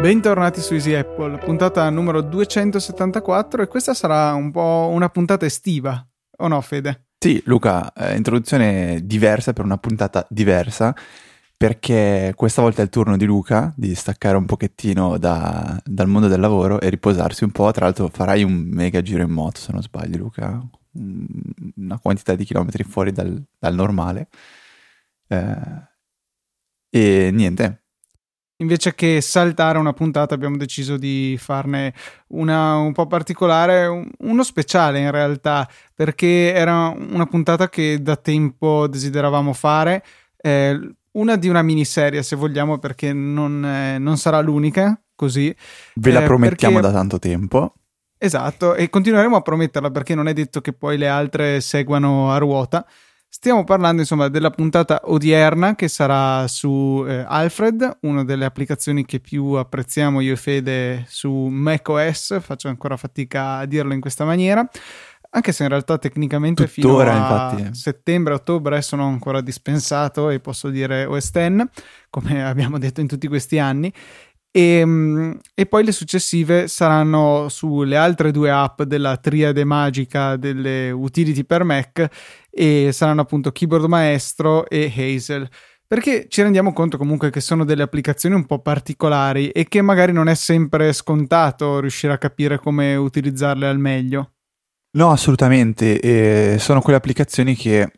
Bentornati su Easy Apple, puntata numero 274 e questa sarà un po' una puntata estiva, o no Fede? Sì, Luca, eh, introduzione diversa per una puntata diversa perché questa volta è il turno di Luca di staccare un pochettino da, dal mondo del lavoro e riposarsi un po'. Tra l'altro farai un mega giro in moto se non sbaglio Luca, una quantità di chilometri fuori dal, dal normale. Eh, e niente, Invece che saltare una puntata abbiamo deciso di farne una un po' particolare, uno speciale in realtà, perché era una puntata che da tempo desideravamo fare, eh, una di una miniserie se vogliamo perché non, eh, non sarà l'unica, così. Ve la eh, promettiamo perché... da tanto tempo. Esatto, e continueremo a prometterla perché non è detto che poi le altre seguano a ruota. Stiamo parlando insomma della puntata odierna che sarà su eh, Alfred, una delle applicazioni che più apprezziamo io e Fede su macOS, faccio ancora fatica a dirlo in questa maniera, anche se in realtà tecnicamente Tuttora, fino a infatti. settembre-ottobre sono ancora dispensato e posso dire OS X, come abbiamo detto in tutti questi anni, e, ehm, e, poi le successive saranno sulle altre due app della triade magica delle utility per Mac e saranno appunto Keyboard Maestro e Hazel. Perché ci rendiamo conto comunque che sono delle applicazioni un po' particolari e che magari non è sempre scontato riuscire a capire come utilizzarle al meglio. No, assolutamente. E sono quelle applicazioni che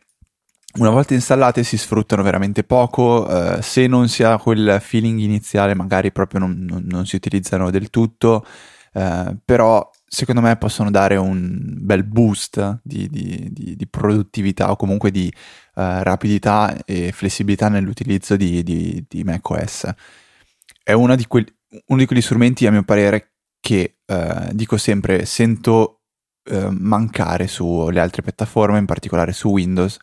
una volta installate si sfruttano veramente poco, eh, se non si ha quel feeling iniziale magari proprio non, non, non si utilizzano del tutto, eh, però secondo me possono dare un bel boost di, di, di, di produttività o comunque di eh, rapidità e flessibilità nell'utilizzo di, macOS. È que- uno di quegli strumenti a mio parere che eh, dico sempre sento eh, mancare sulle altre piattaforme, in particolare su Windows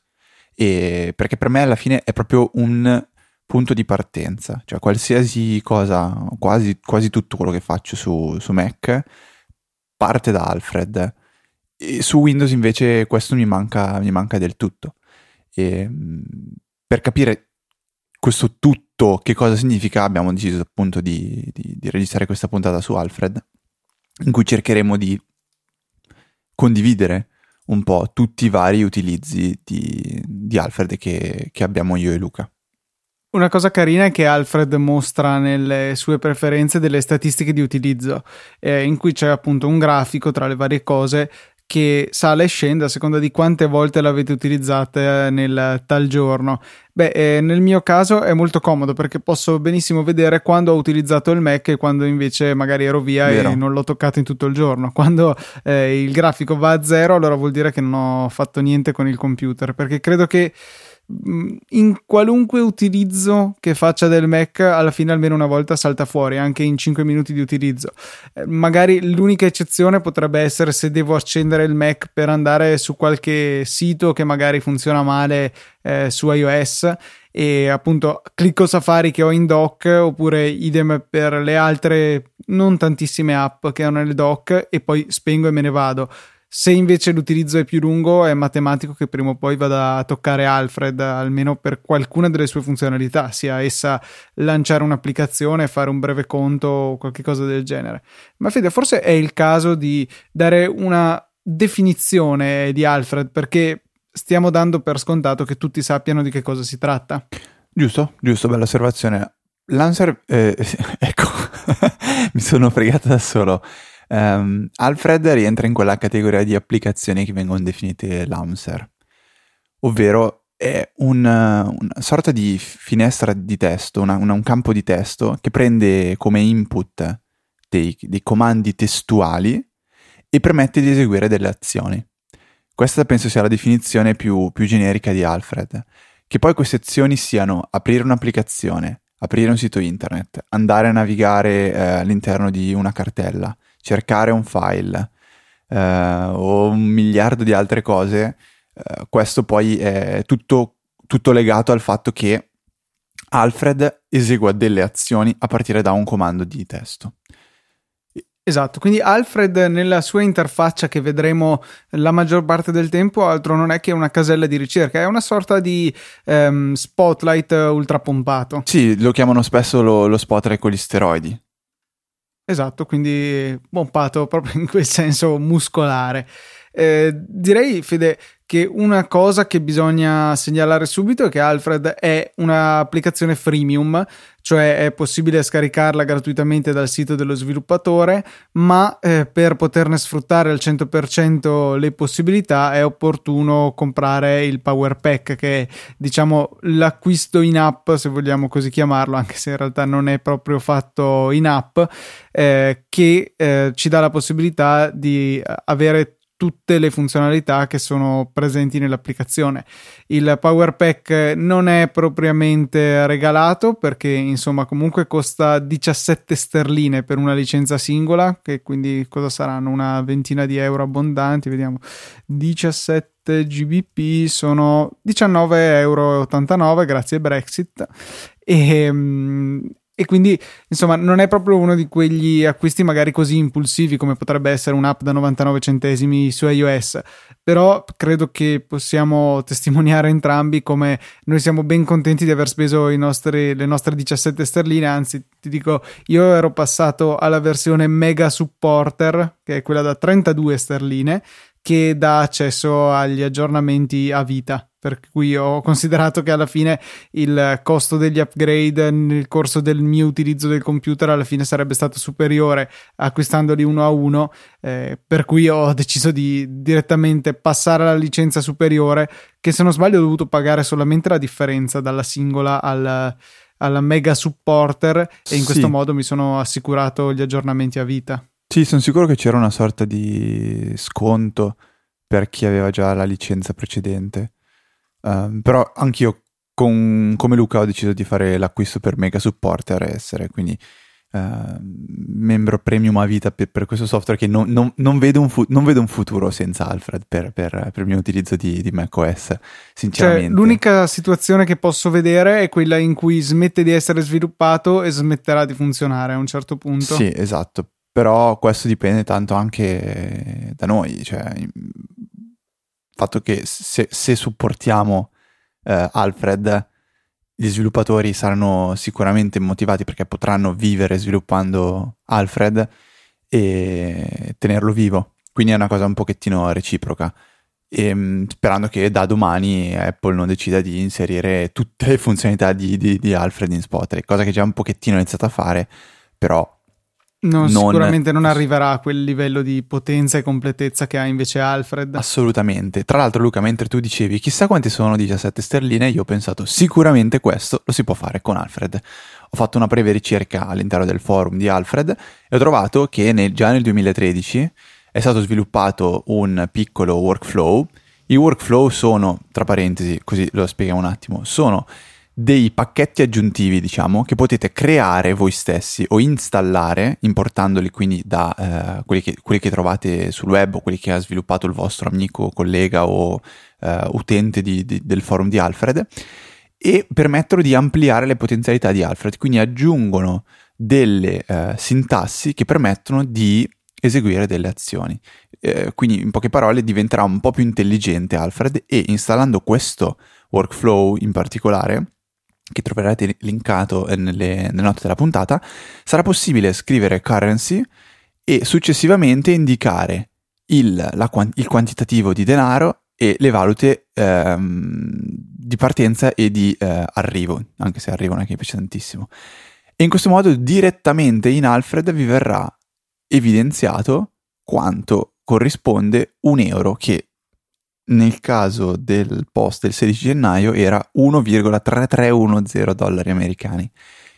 e perché per me alla fine è proprio un punto di partenza, cioè qualsiasi cosa, quasi, quasi tutto quello che faccio su, su Mac parte da Alfred. E su Windows invece questo mi manca, mi manca del tutto. E, per capire questo tutto che cosa significa abbiamo deciso appunto di, di, di registrare questa puntata su Alfred in cui cercheremo di condividere un po' tutti i vari utilizzi di, di Alfred che, che abbiamo io e Luca. Una cosa carina è che Alfred mostra nelle sue preferenze delle statistiche di utilizzo, eh, in cui c'è appunto un grafico tra le varie cose che sale e scende a seconda di quante volte l'avete utilizzata nel tal giorno. Beh, eh, nel mio caso è molto comodo perché posso benissimo vedere quando ho utilizzato il Mac e quando invece magari ero via Vero. e non l'ho toccato in tutto il giorno. Quando eh, il grafico va a zero, allora vuol dire che non ho fatto niente con il computer perché credo che in qualunque utilizzo che faccia del Mac alla fine almeno una volta salta fuori anche in 5 minuti di utilizzo. Eh, magari l'unica eccezione potrebbe essere se devo accendere il Mac per andare su qualche sito che magari funziona male eh, su iOS e appunto clicco Safari che ho in dock oppure idem per le altre non tantissime app che ho nel dock e poi spengo e me ne vado se invece l'utilizzo è più lungo, è matematico che prima o poi vada a toccare Alfred, almeno per qualcuna delle sue funzionalità, sia essa lanciare un'applicazione, fare un breve conto o qualche cosa del genere. Ma Fede, forse è il caso di dare una definizione di Alfred, perché stiamo dando per scontato che tutti sappiano di che cosa si tratta. Giusto, giusto, bella osservazione. Lancer, eh, ecco, mi sono fregato da solo. Um, Alfred rientra in quella categoria di applicazioni che vengono definite Lamser, ovvero è un, una sorta di finestra di testo, una, una, un campo di testo che prende come input dei, dei comandi testuali e permette di eseguire delle azioni. Questa penso sia la definizione più, più generica di Alfred. Che poi queste azioni siano aprire un'applicazione, aprire un sito internet, andare a navigare eh, all'interno di una cartella, cercare un file eh, o un miliardo di altre cose, eh, questo poi è tutto, tutto legato al fatto che Alfred esegua delle azioni a partire da un comando di testo. Esatto, quindi Alfred nella sua interfaccia che vedremo la maggior parte del tempo altro non è che una casella di ricerca, è una sorta di um, spotlight ultra pompato. Sì, lo chiamano spesso lo, lo spotlight con gli steroidi. Esatto, quindi pompato proprio in quel senso muscolare. Eh, direi, Fede, che una cosa che bisogna segnalare subito è che Alfred è un'applicazione freemium, cioè è possibile scaricarla gratuitamente dal sito dello sviluppatore, ma eh, per poterne sfruttare al 100% le possibilità è opportuno comprare il Power Pack, che è diciamo l'acquisto in app, se vogliamo così chiamarlo, anche se in realtà non è proprio fatto in app, eh, che eh, ci dà la possibilità di avere tutte le funzionalità che sono presenti nell'applicazione. Il Power Pack non è propriamente regalato perché insomma comunque costa 17 sterline per una licenza singola, che quindi cosa saranno? Una ventina di euro abbondanti, vediamo. 17 GBP sono 19,89 euro grazie Brexit. E, e quindi, insomma, non è proprio uno di quegli acquisti magari così impulsivi come potrebbe essere un'app da 99 centesimi su iOS. Però credo che possiamo testimoniare entrambi come noi siamo ben contenti di aver speso nostri, le nostre 17 sterline. Anzi, ti dico, io ero passato alla versione Mega Supporter, che è quella da 32 sterline, che dà accesso agli aggiornamenti a vita per cui ho considerato che alla fine il costo degli upgrade nel corso del mio utilizzo del computer alla fine sarebbe stato superiore acquistandoli uno a uno, eh, per cui ho deciso di direttamente passare alla licenza superiore, che se non sbaglio ho dovuto pagare solamente la differenza dalla singola al, alla mega supporter e in sì. questo modo mi sono assicurato gli aggiornamenti a vita. Sì, sono sicuro che c'era una sorta di sconto per chi aveva già la licenza precedente. Uh, però anch'io con, come Luca ho deciso di fare l'acquisto per mega supporter e essere quindi uh, membro premium a vita per, per questo software che non, non, non, vedo fu- non, vedo un futuro senza Alfred per, per, per il mio utilizzo di, di macOS sinceramente. cioè, l'unica situazione che posso vedere è quella in cui smette di essere sviluppato e smetterà di funzionare a un certo punto. Sì esatto. Però questo dipende tanto anche da noi cioè fatto che se, se supportiamo eh, Alfred, gli sviluppatori saranno sicuramente motivati perché potranno vivere sviluppando Alfred e tenerlo vivo. Quindi è una cosa un pochettino reciproca. E, ehm, sperando che da domani Apple non decida di inserire tutte le funzionalità di, di, di Alfred in Spotlight, cosa che già un pochettino iniziato a fare, però non, non, sicuramente non arriverà a quel livello di potenza e completezza che ha invece Alfred. Assolutamente. Tra l'altro, Luca, mentre tu dicevi chissà quanti sono 17 sterline, io ho pensato sicuramente questo lo si può fare con Alfred. Ho fatto una breve ricerca all'interno del forum di Alfred e ho trovato che nel, già nel 2013 è stato sviluppato un piccolo workflow. I workflow sono, tra parentesi, così lo spieghiamo un attimo, sono dei pacchetti aggiuntivi, diciamo, che potete creare voi stessi o installare, importandoli quindi da eh, quelli, che, quelli, che, trovate sul web o quelli che ha sviluppato il vostro amico, collega o eh, utente di, di, del forum di Alfred, e permettono di ampliare le potenzialità di Alfred. Quindi aggiungono delle eh, sintassi che permettono di eseguire delle azioni. Eh, quindi, in poche parole, diventerà un po' più intelligente Alfred e installando questo workflow in particolare che troverete linkato nelle, nelle note della puntata, sarà possibile scrivere currency e successivamente indicare il, la, il quantitativo di denaro e le valute ehm, di partenza e di eh, arrivo, anche se arrivo non è che mi piace tantissimo. E in questo modo direttamente in Alfred vi verrà evidenziato quanto corrisponde un euro che nel caso del post del 16 gennaio era 1,3310 dollari americani.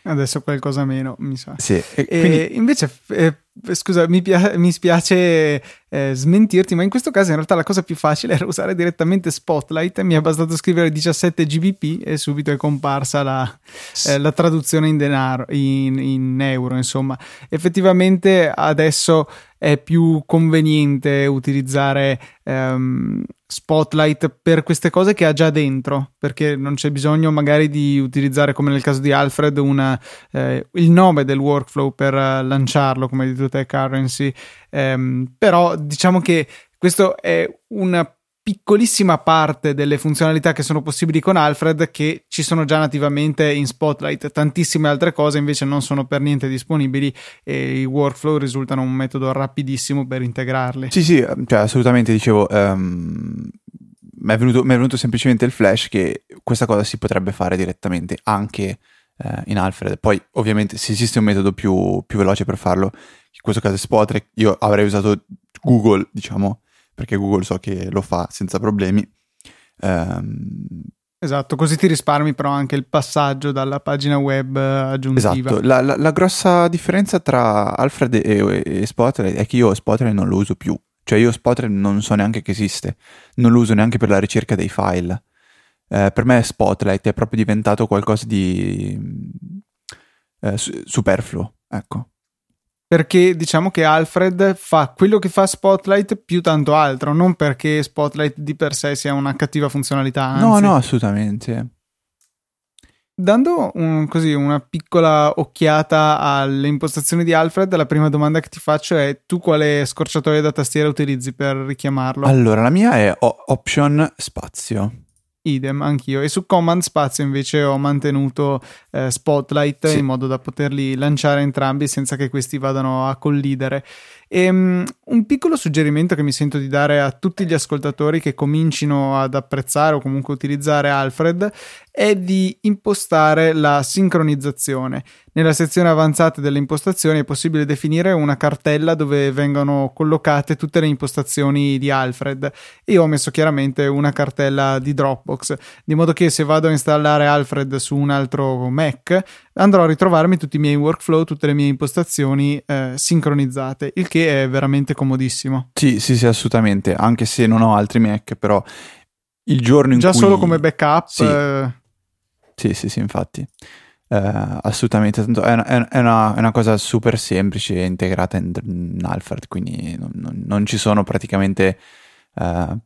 Adesso qualcosa meno, mi sa. Sì, e quindi... invece, eh, scusa, mi, pia- mi spiace eh, smentirti, ma in questo caso in realtà la cosa più facile era usare direttamente Spotlight. Mi è bastato scrivere 17 GBP e subito è comparsa la, eh, la traduzione in denaro, in, in, euro, insomma. Effettivamente adesso è più conveniente utilizzare um, Spotlight per queste cose che ha già dentro, perché non c'è bisogno magari di utilizzare, come nel caso di Alfred, una, eh, il nome del workflow per uh, lanciarlo, come hai detto te, Currency. Um, però diciamo che questo è una piccolissima parte delle funzionalità che sono possibili con Alfred che ci sono già nativamente in Spotlight. Tantissime altre cose invece non sono per niente disponibili e i workflow risultano un metodo rapidissimo per integrarli. Sì, sì, cioè, assolutamente dicevo. Um, mi, è venuto, è venuto semplicemente il flash che questa cosa si potrebbe fare direttamente anche eh, in Alfred. Poi, ovviamente, se esiste un metodo più, più veloce per farlo, in questo caso è Spotlight, io avrei usato Google, diciamo, perché Google so che lo fa senza problemi. Um, esatto, così ti risparmi però anche il passaggio dalla pagina web aggiuntiva. Esatto, la, la, la grossa differenza tra Alfred e, e Spotlight è che io Spotlight non lo uso più. Cioè io Spotlight non so neanche che esiste, non lo uso neanche per la ricerca dei file. Eh, per me Spotlight è proprio diventato qualcosa di eh, superfluo, ecco perché diciamo che Alfred fa quello che fa Spotlight più tanto altro, non perché Spotlight di per sé sia una cattiva funzionalità. Anzi. No, no, assolutamente. Dando un, così una piccola occhiata alle impostazioni di Alfred, la prima domanda che ti faccio è: tu quale scorciatoia da tastiera utilizzi per richiamarlo? Allora, la mia è Option Spazio idem anch'io e su command spazio invece ho mantenuto eh, spotlight sì. in modo da poterli lanciare entrambi senza che questi vadano a collidere e, um, un piccolo suggerimento che mi sento di dare a tutti gli ascoltatori che comincino ad apprezzare o comunque utilizzare Alfred è di impostare la sincronizzazione. Nella sezione avanzate delle impostazioni è possibile definire una cartella dove vengono collocate tutte le impostazioni di Alfred io ho messo chiaramente una cartella di Dropbox, di modo che se vado a installare Alfred su un altro Mac andrò a ritrovarmi tutti i miei workflow, tutte le mie impostazioni eh, sincronizzate, il che è veramente comodissimo. Sì, sì, sì, assolutamente, anche se non ho altri Mac, però il giorno in Già cui... Già solo come backup... Sì, eh... sì, sì, sì, infatti. Uh, assolutamente, è una, è, una, è una, cosa super semplice integrata in, in Alfred, quindi non, non, non, ci sono praticamente uh,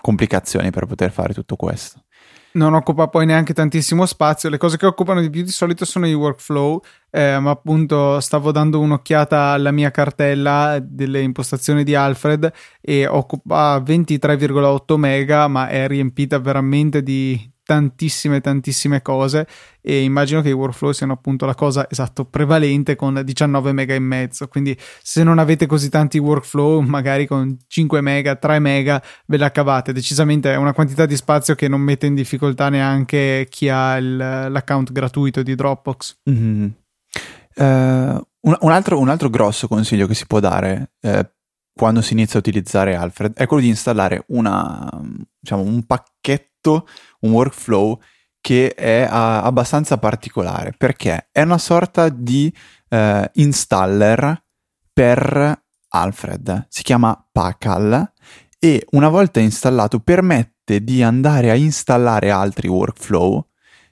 complicazioni per poter fare tutto questo non occupa poi neanche tantissimo spazio. Le cose che occupano di più di solito sono i workflow, eh, ma appunto stavo dando un'occhiata alla mia cartella delle impostazioni di Alfred e occupa 23,8 mega, ma è riempita veramente di tantissime tantissime cose e immagino che i workflow siano appunto la cosa esatto prevalente con 19 mega e mezzo. Quindi se non avete così tanti workflow magari con 5 mega 3 mega ve la cavate decisamente è una quantità di spazio che non mette in difficoltà neanche chi ha il, l'account gratuito di Dropbox. Mm-hmm. uh, un, un, altro, un, altro, grosso consiglio che si può dare eh, quando si inizia a utilizzare Alfred è quello di installare una, diciamo, un pacchetto un workflow che è uh, abbastanza particolare perché è una sorta di uh, installer per Alfred. Si chiama Pacal e una volta installato permette di andare a installare altri workflow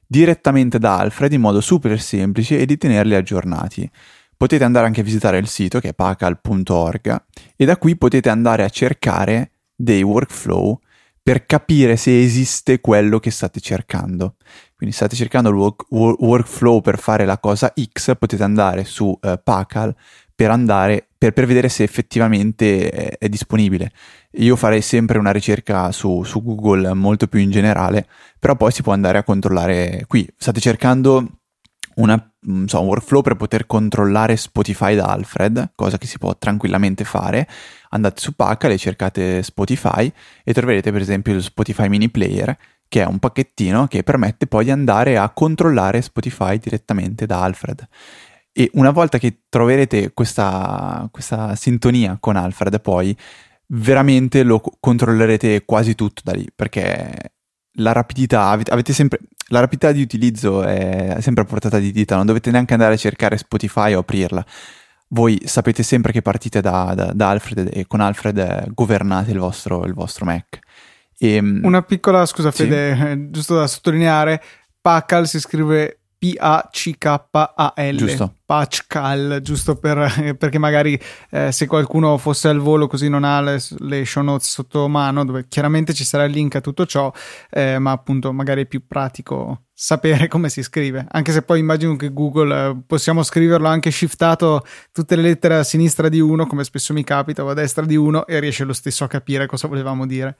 direttamente da Alfred in modo super semplice e di tenerli aggiornati. Potete andare anche a visitare il sito che è pacal.org e da qui potete andare a cercare dei workflow per capire se esiste quello che state cercando. Quindi state cercando il work, workflow per fare la cosa X, potete andare su uh, Pacal per, andare, per, per, vedere se effettivamente è, è, disponibile. Io farei sempre una ricerca su, su Google molto più in generale, però poi si può andare a controllare qui. State cercando una, so, un workflow per poter controllare Spotify da Alfred, cosa che si può tranquillamente fare. Andate su Pacal e cercate Spotify e troverete per esempio il Spotify Mini Player, che è un pacchettino che permette poi di andare a controllare Spotify direttamente da Alfred. E una volta che troverete questa, questa sintonia con Alfred, poi veramente lo controllerete quasi tutto da lì, perché la rapidità, avete sempre, la rapidità di utilizzo è sempre a portata di dita, non dovete neanche andare a cercare Spotify o aprirla. Voi sapete sempre che partite da, da, da Alfred e con Alfred governate il vostro, il vostro Mac. E, ehm, Una piccola scusa, sì? Fede, giusto da sottolineare: Pacal si scrive P-A-C-K-A-L. Giusto. Patchcal, giusto per, perché magari eh, se qualcuno fosse al volo così non ha le, le, show notes sotto mano, dove chiaramente ci sarà il link a tutto ciò, eh, ma appunto magari è più pratico sapere come si scrive. Anche se poi immagino che Google eh, possiamo scriverlo anche shiftato tutte le lettere a sinistra di uno, come spesso mi capita, o a destra di uno, e riesce lo stesso a capire cosa volevamo dire.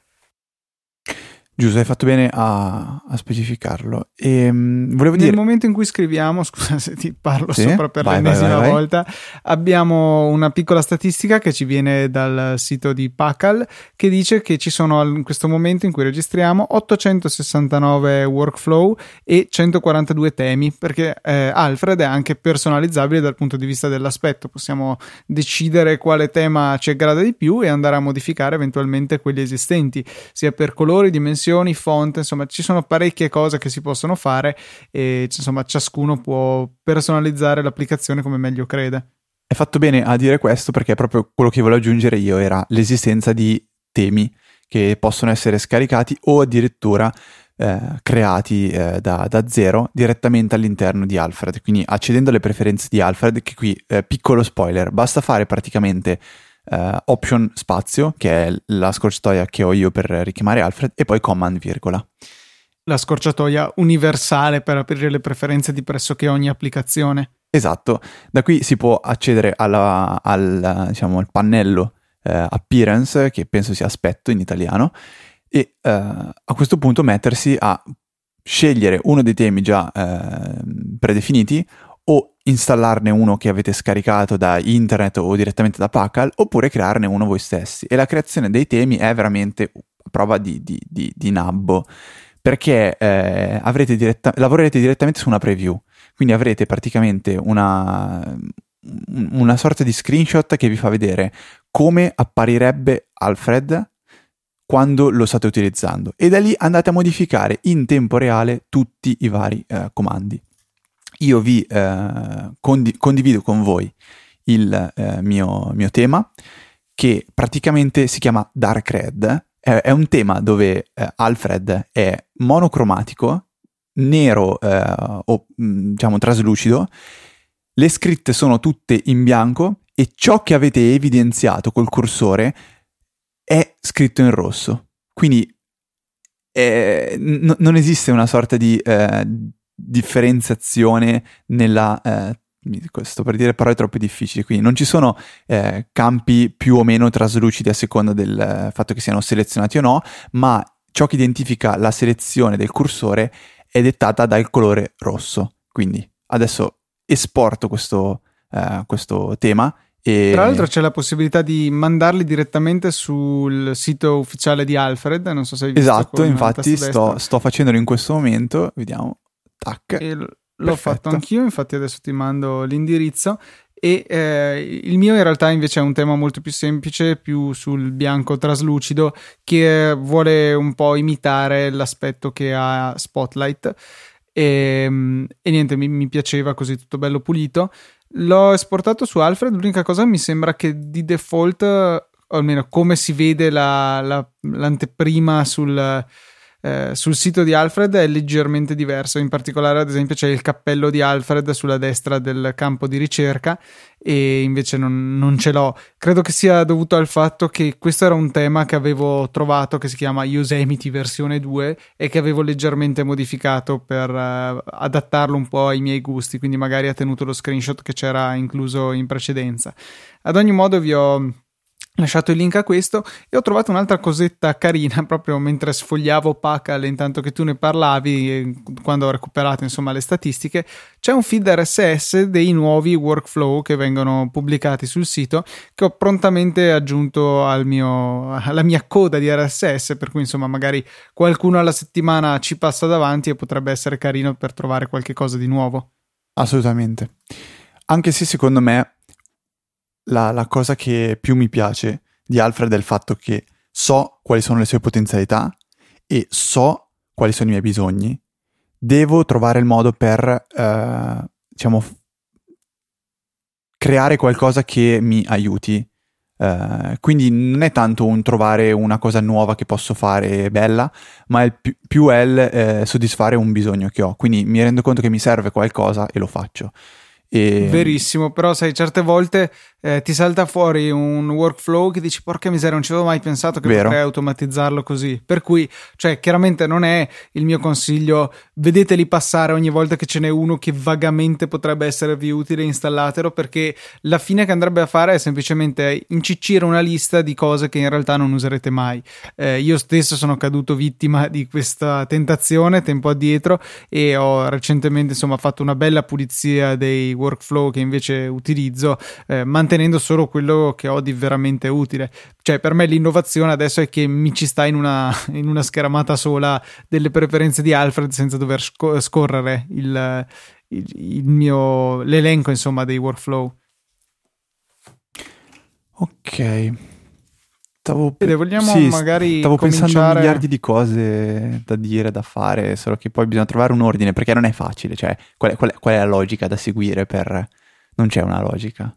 Giusto, hai fatto bene a, a specificarlo. E, um, volevo Nel dire... momento in cui scriviamo, scusa se ti parlo sì? sopra per vai, l'ennesima vai, vai, volta, abbiamo una piccola statistica che ci viene dal sito di Pacal che dice che ci sono in questo momento in cui registriamo 869 workflow e 142 temi, perché eh, Alfred è anche personalizzabile dal punto di vista dell'aspetto. Possiamo decidere quale tema ci aggrada di più e andare a modificare eventualmente quelli esistenti, sia per colori, dimensioni dimensioni, font, insomma ci sono parecchie cose che si possono fare e insomma ciascuno può personalizzare l'applicazione come meglio crede. Hai fatto bene a dire questo perché proprio quello che volevo aggiungere io era l'esistenza di temi che possono essere scaricati o addirittura eh, creati eh, da, da, zero direttamente all'interno di Alfred. Quindi accedendo alle preferenze di Alfred, che qui, eh, piccolo spoiler, basta fare praticamente uh, option spazio, che è la scorciatoia che ho io per richiamare Alfred, e poi command virgola. La scorciatoia universale per aprire le preferenze di pressoché ogni applicazione. Esatto, da qui si può accedere alla, al, diciamo, al pannello eh, appearance, che penso sia aspetto in italiano, e eh, a questo punto mettersi a scegliere uno dei temi già eh, predefiniti o installarne uno che avete scaricato da internet o direttamente da Pacal oppure crearne uno voi stessi. E la creazione dei temi è veramente prova di, di, di, di nabbo perché eh, diretta- lavorerete direttamente su una preview. Quindi avrete praticamente una, una sorta di screenshot che vi fa vedere come apparirebbe Alfred quando lo state utilizzando. E da lì andate a modificare in tempo reale tutti i vari eh, comandi io vi eh, condi- condivido con voi il eh, mio, mio, tema che praticamente si chiama Dark Red. È, è un tema dove eh, Alfred è monocromatico, nero eh, o mm, diciamo traslucido, le scritte sono tutte in bianco e ciò che avete evidenziato col cursore è scritto in rosso. Quindi eh, n- non esiste una sorta di, eh, differenziazione nella... Eh, sto per dire parole troppo difficili, quindi non ci sono eh, campi più o meno traslucidi a seconda del eh, fatto che siano selezionati o no, ma ciò che identifica la selezione del cursore è dettata dal colore rosso. Quindi adesso esporto questo, eh, questo tema e... Tra l'altro c'è la possibilità di mandarli direttamente sul sito ufficiale di Alfred, non so se hai visto. Esatto, infatti sto, sto, facendolo in questo momento, vediamo. Tac. E l'ho Perfetto. fatto anch'io, infatti adesso ti mando l'indirizzo. E eh, il mio in realtà invece è un tema molto più semplice, più sul bianco traslucido, che vuole un po' imitare l'aspetto che ha Spotlight. E, e niente, mi, mi, piaceva così tutto bello pulito. L'ho esportato su Alfred. L'unica cosa mi sembra che di default, o almeno come si vede la, la, l'anteprima sul eh, sul sito di Alfred è leggermente diverso, in particolare ad esempio c'è il cappello di Alfred sulla destra del campo di ricerca e invece non, non, ce l'ho. Credo che sia dovuto al fatto che questo era un tema che avevo trovato che si chiama Yosemite versione 2 e che avevo leggermente modificato per uh, adattarlo un po' ai miei gusti, quindi magari ha tenuto lo screenshot che c'era incluso in precedenza. Ad ogni modo vi ho lasciato il link a questo e ho trovato un'altra cosetta carina proprio mentre sfogliavo Pacal intanto che tu ne parlavi quando ho recuperato insomma le statistiche c'è un feed RSS dei nuovi workflow che vengono pubblicati sul sito che ho prontamente aggiunto al mio, alla mia coda di RSS per cui insomma magari qualcuno alla settimana ci passa davanti e potrebbe essere carino per trovare qualche cosa di nuovo. Assolutamente. Anche se secondo me la, la cosa che più mi piace di Alfred è il fatto che so quali sono le sue potenzialità e so quali sono i miei bisogni. Devo trovare il modo per, eh, diciamo, creare qualcosa che mi aiuti Uh, quindi non è tanto un trovare una cosa nuova che posso fare bella, ma è più, più è il eh, soddisfare un bisogno che ho. Quindi mi rendo conto che mi serve qualcosa e lo faccio. E... Verissimo, però sai, certe volte eh, ti salta fuori un workflow che dici porca miseria, non ci avevo mai pensato che Vero. potrei automatizzarlo così. Per cui, cioè, chiaramente non è il mio consiglio, vedeteli passare ogni volta che ce n'è uno che vagamente potrebbe esservi utile, installatelo, perché la fine che andrebbe a fare è semplicemente inciccire una lista di cose che in realtà non userete mai. Eh, io stesso sono caduto vittima di questa tentazione tempo addietro e ho recentemente, insomma, fatto una bella pulizia dei workflow che invece utilizzo, eh, mantenendo solo quello che ho di veramente utile. Cioè, per me l'innovazione adesso è che mi ci sta in una, in una schermata sola delle preferenze di Alfred senza dover sc- scorrere il, il, il mio, l'elenco, insomma, dei workflow. Ok. Stavo, Vede, vogliamo sì, magari stavo cominciare... pensando a miliardi di cose da dire, da fare, solo che poi bisogna trovare un ordine perché non è facile. Cioè, qual è, qual è, qual è la logica da seguire per... Non c'è una logica.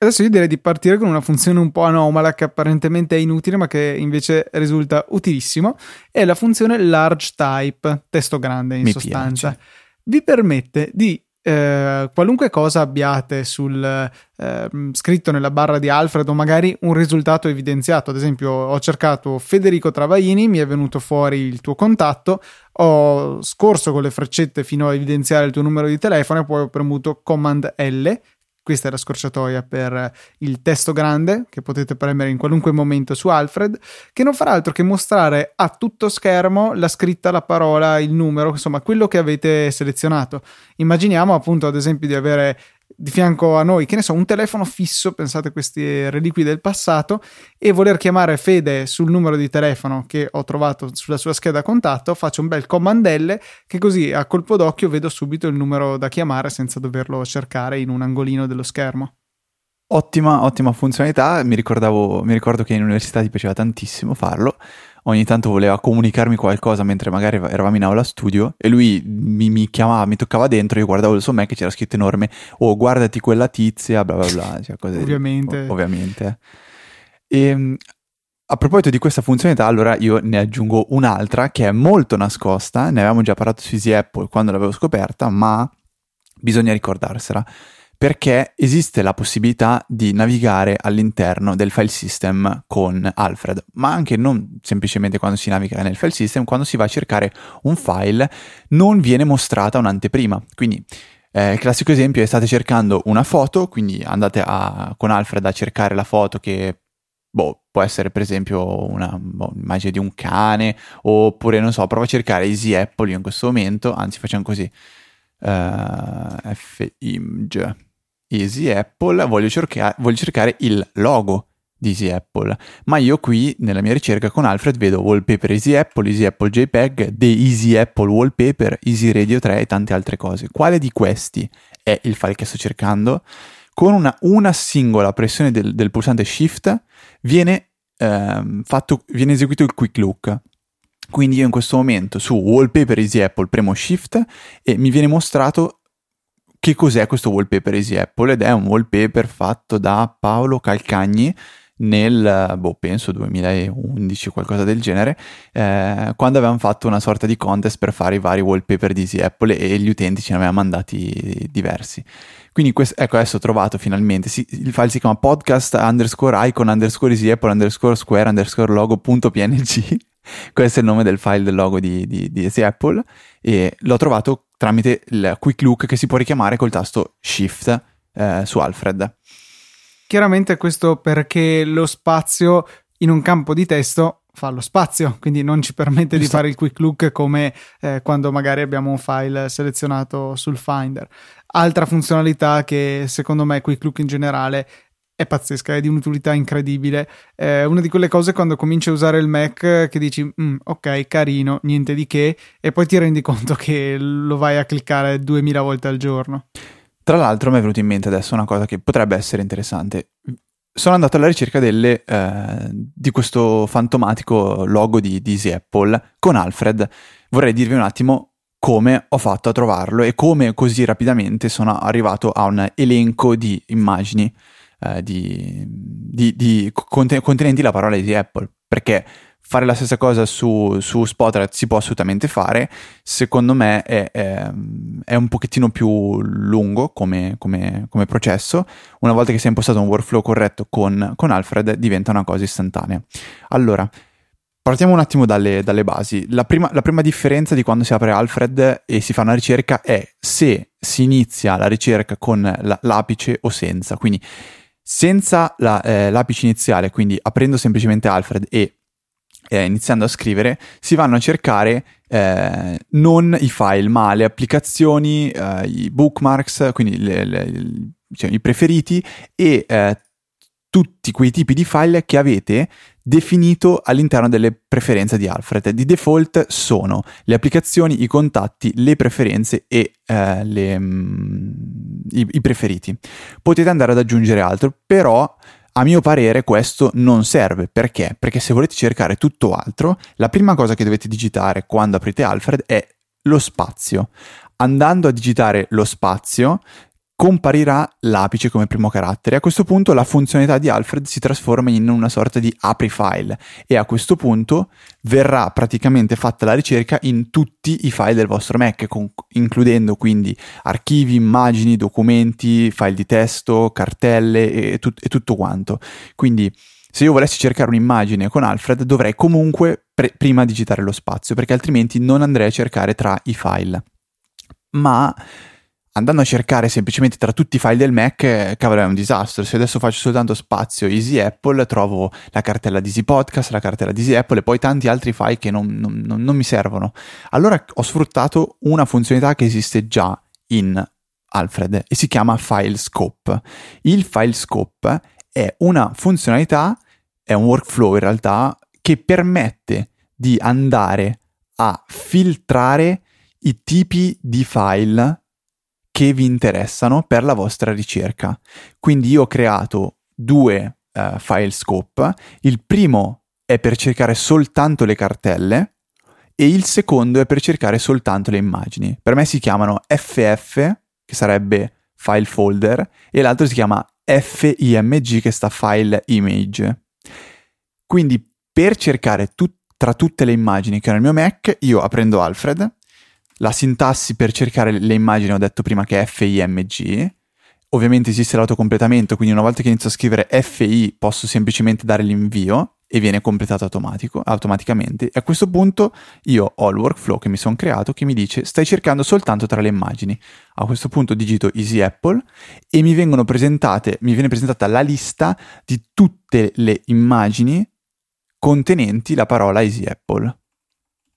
Adesso io direi di partire con una funzione un po' anomala che apparentemente è inutile ma che invece risulta utilissimo. È la funzione large type, testo grande in Mi sostanza. Piace. Vi permette di eh, qualunque cosa abbiate sul, eh, scritto nella barra di Alfred o magari un risultato evidenziato. Ad esempio, ho cercato Federico Travaini, mi è venuto fuori il tuo contatto, ho scorso con le freccette fino a evidenziare il tuo numero di telefono e poi ho premuto Command L questa è la scorciatoia per il testo grande che potete premere in qualunque momento su Alfred, che non farà altro che mostrare a tutto schermo la scritta, la parola, il numero, insomma quello che avete selezionato. Immaginiamo appunto ad esempio di avere di fianco a noi, che ne so, un telefono fisso, pensate a questi reliqui del passato, e voler chiamare Fede sul numero di telefono che ho trovato sulla sua scheda contatto, faccio un bel comandelle che così a colpo d'occhio vedo subito il numero da chiamare senza doverlo cercare in un angolino dello schermo. Ottima, ottima funzionalità, mi, mi ricordo che in università ti piaceva tantissimo farlo, ogni tanto voleva comunicarmi qualcosa mentre magari eravamo in aula studio e lui mi, mi chiamava, mi toccava dentro, io guardavo il suo Mac e c'era scritto enorme, oh guardati quella tizia, bla bla bla, cioè cose ovviamente. Di, ovviamente. E ehm, a proposito di questa funzionalità, allora io ne aggiungo un'altra che è molto nascosta, ne avevamo già parlato su Easy Apple quando l'avevo scoperta, ma bisogna ricordarsela perché esiste la possibilità di navigare all'interno del file system con Alfred, ma anche non semplicemente quando si naviga nel file system, quando si va a cercare un file non viene mostrata un'anteprima. Quindi eh, classico esempio è state cercando una foto, quindi andate a, con Alfred a cercare la foto che boh, può essere per esempio una boh, immagine di un cane, oppure non so, prova a cercare Easy Apple io in questo momento, anzi facciamo così. Uh, F-image Easy Apple, voglio, cerca- voglio cercare il logo di Easy Apple, ma io qui nella mia ricerca con Alfred vedo wallpaper Easy Apple, Easy Apple JPEG, The Easy Apple Wallpaper, Easy Radio 3 e tante altre cose. Quale di questi è il file che sto cercando? Con una, una singola pressione del, del pulsante Shift viene, ehm, fatto, viene eseguito il quick look. Quindi io in questo momento su Wallpaper Easy Apple premo Shift e mi viene mostrato che cos'è questo wallpaper Easy Apple ed è un wallpaper fatto da Paolo Calcagni nel, boh, penso 2011 o qualcosa del genere, eh, quando avevamo fatto una sorta di contest per fare i vari wallpaper di Easy Apple e gli utenti ce ne avevano mandati diversi. Quindi questo, ecco adesso ho trovato finalmente, si, il file si chiama podcast underscore icon underscore easy apple underscore square underscore logo.png questo è il nome del file del logo di, di, di Apple e l'ho trovato tramite il quick look che si può richiamare col tasto shift eh, su Alfred. Chiaramente questo perché lo spazio in un campo di testo fa lo spazio, quindi non ci permette Giusto. di fare il quick look come eh, quando magari abbiamo un file selezionato sul Finder. Altra funzionalità che secondo me quick look in generale è pazzesca, è di un'utilità incredibile. È una di quelle cose quando cominci a usare il Mac che dici, mm, ok, carino, niente di che, e poi ti rendi conto che lo vai a cliccare 2000 volte al giorno. Tra l'altro mi è venuto in mente adesso una cosa che potrebbe essere interessante. Sono andato alla ricerca delle, eh, di questo fantomatico logo di, di Easy Apple con Alfred. Vorrei dirvi un attimo come ho fatto a trovarlo e come così rapidamente sono arrivato a un elenco di immagini eh, di, di, di contenenti la parola Easy Apple, perché fare la stessa cosa su, su Spotlight si può assolutamente fare, secondo me è, è, è un pochettino più lungo come, come, come, processo, una volta che si è impostato un workflow corretto con, con Alfred diventa una cosa istantanea. Allora, Partiamo un attimo dalle, dalle basi. La prima, la prima, differenza di quando si apre Alfred e si fa una ricerca è se si inizia la ricerca con la, l'apice o senza. Quindi senza la, eh, l'apice iniziale, quindi aprendo semplicemente Alfred e eh, iniziando a scrivere, si vanno a cercare eh, non i file, ma le applicazioni, eh, i bookmarks, quindi le, le, diciamo, i preferiti e eh, tutti quei tipi di file che avete definito all'interno delle preferenze di Alfred. Di default sono le applicazioni, i contatti, le preferenze e eh, le, mm, i, i preferiti. Potete andare ad aggiungere altro, però a mio parere questo non serve perché? Perché se volete cercare tutto altro, la prima cosa che dovete digitare quando aprite Alfred è lo spazio. Andando a digitare lo spazio, comparirà l'apice come primo carattere. A questo punto la funzionalità di Alfred si trasforma in una sorta di apri file e a questo punto verrà praticamente fatta la ricerca in tutti i file del vostro Mac, con, includendo quindi archivi, immagini, documenti, file di testo, cartelle e, tut- e tutto quanto. Quindi se io volessi cercare un'immagine con Alfred dovrei comunque pre- prima digitare lo spazio perché altrimenti non andrei a cercare tra i file. Ma andando a cercare semplicemente tra tutti i file del Mac, eh, cavolo, è un disastro. Se adesso faccio soltanto spazio Easy Apple, trovo la cartella di Easy Podcast, la cartella di Easy Apple e poi tanti altri file che non, non, non, mi servono. Allora ho sfruttato una funzionalità che esiste già in Alfred e si chiama File Scope. Il File Scope è una funzionalità, è un workflow in realtà, che permette di andare a filtrare i tipi di file che vi interessano per la vostra ricerca. Quindi io ho creato due uh, file scope. Il primo è per cercare soltanto le cartelle e il secondo è per cercare soltanto le immagini. Per me si chiamano FF, che sarebbe file folder, e l'altro si chiama FIMG, che sta file image. Quindi per cercare tut- tra tutte le immagini che ho nel mio Mac, io aprendo Alfred, la sintassi per cercare le immagini ho detto prima che è FIMG. Ovviamente esiste l'autocompletamento, quindi una volta che inizio a scrivere FI posso semplicemente dare l'invio e viene completato automaticamente. E a questo punto io ho il workflow che mi sono creato che mi dice stai cercando soltanto tra le immagini. A questo punto digito Easy Apple e mi mi viene presentata la lista di tutte le immagini contenenti la parola Easy Apple.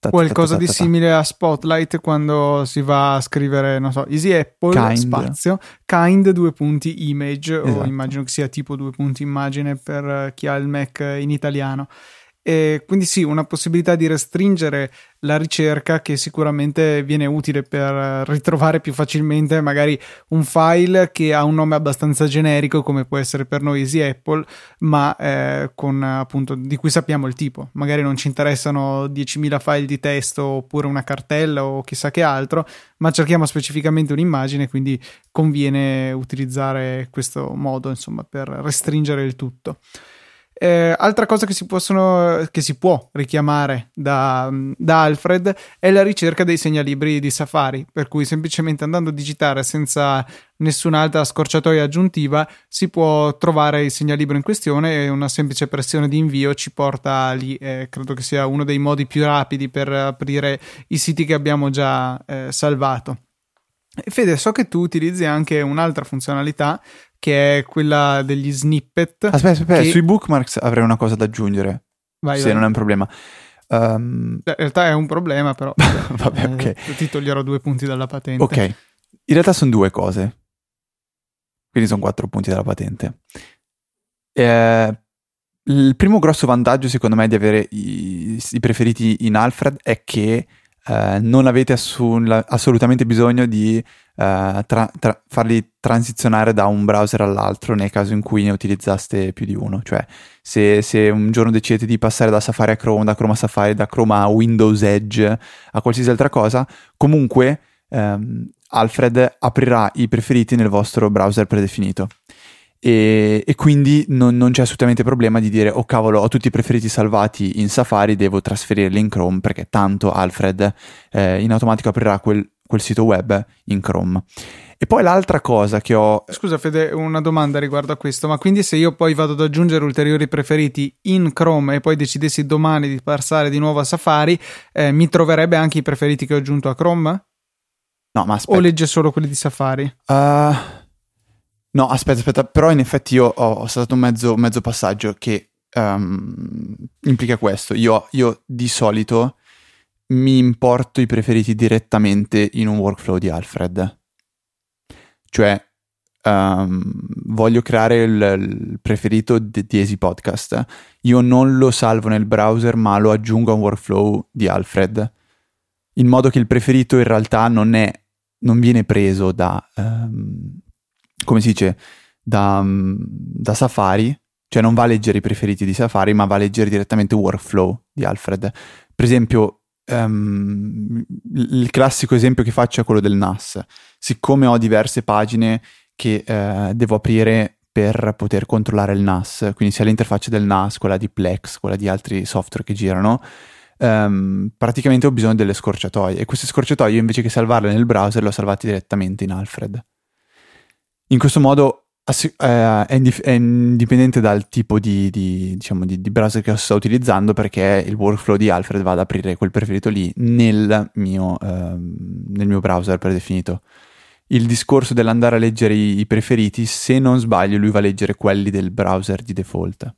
Qualcosa di simile a Spotlight quando si va a scrivere, non so, Easy Apple, kind. spazio, kind, due punti image, esatto. o immagino che sia tipo due punti immagine per chi ha il Mac in italiano. E quindi sì, una possibilità di restringere la ricerca che sicuramente viene utile per ritrovare più facilmente magari un file che ha un nome abbastanza generico come può essere per noi Easy Apple, ma eh, con appunto di cui sappiamo il tipo. Magari non ci interessano 10.000 file di testo oppure una cartella o chissà che altro, ma cerchiamo specificamente un'immagine, quindi conviene utilizzare questo modo, insomma, per restringere il tutto. Eh, altra cosa che si, possono, che si può richiamare da, da, Alfred è la ricerca dei segnalibri di Safari, per cui semplicemente andando a digitare senza nessun'altra scorciatoia aggiuntiva si può trovare il segnalibro in questione e una semplice pressione di invio ci porta lì. Eh, credo che sia uno dei modi più rapidi per aprire i siti che abbiamo già eh, salvato. Fede, so che tu utilizzi anche un'altra funzionalità che è quella degli snippet. Aspetta, aspetta, che... sui bookmarks avrei una cosa da aggiungere. Vai, se vai. non è un problema. Um... In realtà è un problema, però. Vabbè, ok. Eh, ti toglierò due punti dalla patente. Ok. In realtà sono due cose. Quindi sono quattro punti dalla patente. Eh, il primo grosso vantaggio, secondo me, di avere i, i preferiti in Alfred è che eh, non avete assul- assolutamente bisogno di eh, tra- tra- farli transizionare da un browser all'altro nel caso in cui ne utilizzaste più di uno. Cioè, se, se un giorno decidete di passare da Safari a Chrome, da Chrome a Safari, da Chrome a Windows Edge, a qualsiasi altra cosa, comunque ehm, Alfred aprirà i preferiti nel vostro browser predefinito. E, e quindi non, non, c'è assolutamente problema di dire oh cavolo ho tutti i preferiti salvati in Safari devo trasferirli in Chrome perché tanto Alfred eh, in automatico aprirà quel, quel sito web in Chrome e poi l'altra cosa che ho. Scusa, Fede, una domanda riguardo a questo. Ma quindi se io poi vado ad aggiungere ulteriori preferiti in Chrome e poi decidessi domani di passare di nuovo a Safari, eh, mi troverebbe anche i preferiti che ho aggiunto a Chrome? No, ma aspetta. O legge solo quelli di Safari? Uh, no, aspetta, aspetta. Però in effetti io ho, ho stato un mezzo, mezzo passaggio che um, implica questo. Io, io di solito mi importo i preferiti direttamente in un workflow di Alfred cioè, um, voglio creare il, il preferito di, di Easy Podcast. Io non lo salvo nel browser, ma lo aggiungo a un workflow di Alfred. In modo che il preferito in realtà non è, non viene preso da, um, come si dice, da, um, da Safari, cioè non va a leggere i preferiti di Safari, ma va a leggere direttamente workflow di Alfred. Per esempio, um, il classico esempio che faccio è quello del NAS. Siccome ho diverse pagine che uh, devo aprire per poter controllare il NAS, quindi sia l'interfaccia del NAS, quella di Plex, quella di altri software che girano, um, praticamente ho bisogno delle scorciatoie e queste scorciatoie invece che salvarle nel browser le ho salvate direttamente in Alfred. In questo modo eh, è, indipendente dal tipo di, di, diciamo, di, di, browser che sto utilizzando perché il workflow di Alfred va ad aprire quel preferito lì nel mio, eh, nel mio browser predefinito. Il discorso dell'andare a leggere i, i, preferiti, se non sbaglio, lui va a leggere quelli del browser di default.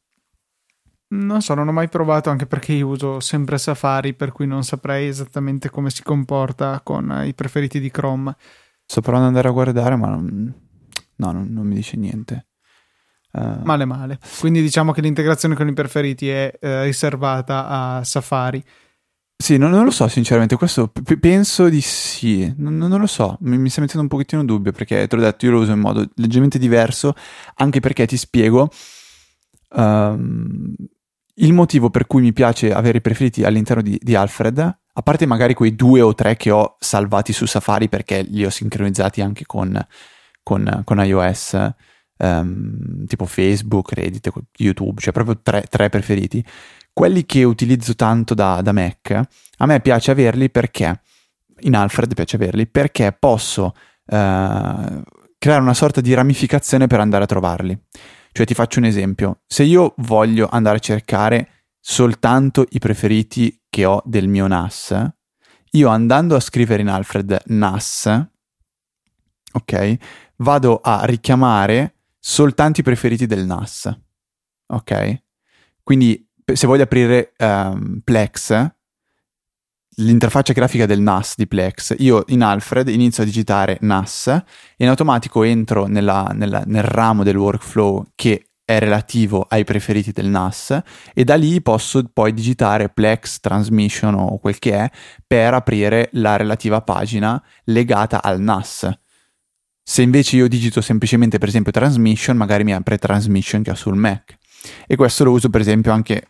Non so, non ho mai provato anche perché io uso sempre Safari, per cui non saprei esattamente come si comporta con i preferiti di Chrome. Sto provando ad andare a guardare, ma non, No, non, non mi dice niente. Uh, male male. Quindi diciamo che l'integrazione con i preferiti è eh, riservata a Safari. Sì, non, non lo so sinceramente, questo p- penso di sì, non, non lo so, mi, mi, sta mettendo un pochettino dubbio perché te l'ho detto, io lo uso in modo leggermente diverso, anche perché ti spiego, um, il motivo per cui mi piace avere i preferiti all'interno di, di Alfred, a parte magari quei due o tre che ho salvati su Safari perché li ho sincronizzati anche con con, con iOS, um, tipo Facebook, Reddit, YouTube, cioè proprio tre, tre, preferiti. Quelli che utilizzo tanto da, da Mac, a me piace averli perché, in Alfred piace averli, perché posso uh, creare una sorta di ramificazione per andare a trovarli. Cioè ti faccio un esempio, se io voglio andare a cercare soltanto i preferiti che ho del mio NAS, io andando a scrivere in Alfred NAS, ok, vado a richiamare soltanto i preferiti del NAS. Ok? Quindi se voglio aprire um, Plex, l'interfaccia grafica del NAS di Plex, io in Alfred inizio a digitare NAS e in automatico entro nella, nella, nel ramo del workflow che è relativo ai preferiti del NAS e da lì posso poi digitare Plex Transmission o quel che è per aprire la relativa pagina legata al NAS. Se invece io digito semplicemente per esempio transmission, magari mi apre transmission ho sul Mac. E questo lo uso per esempio anche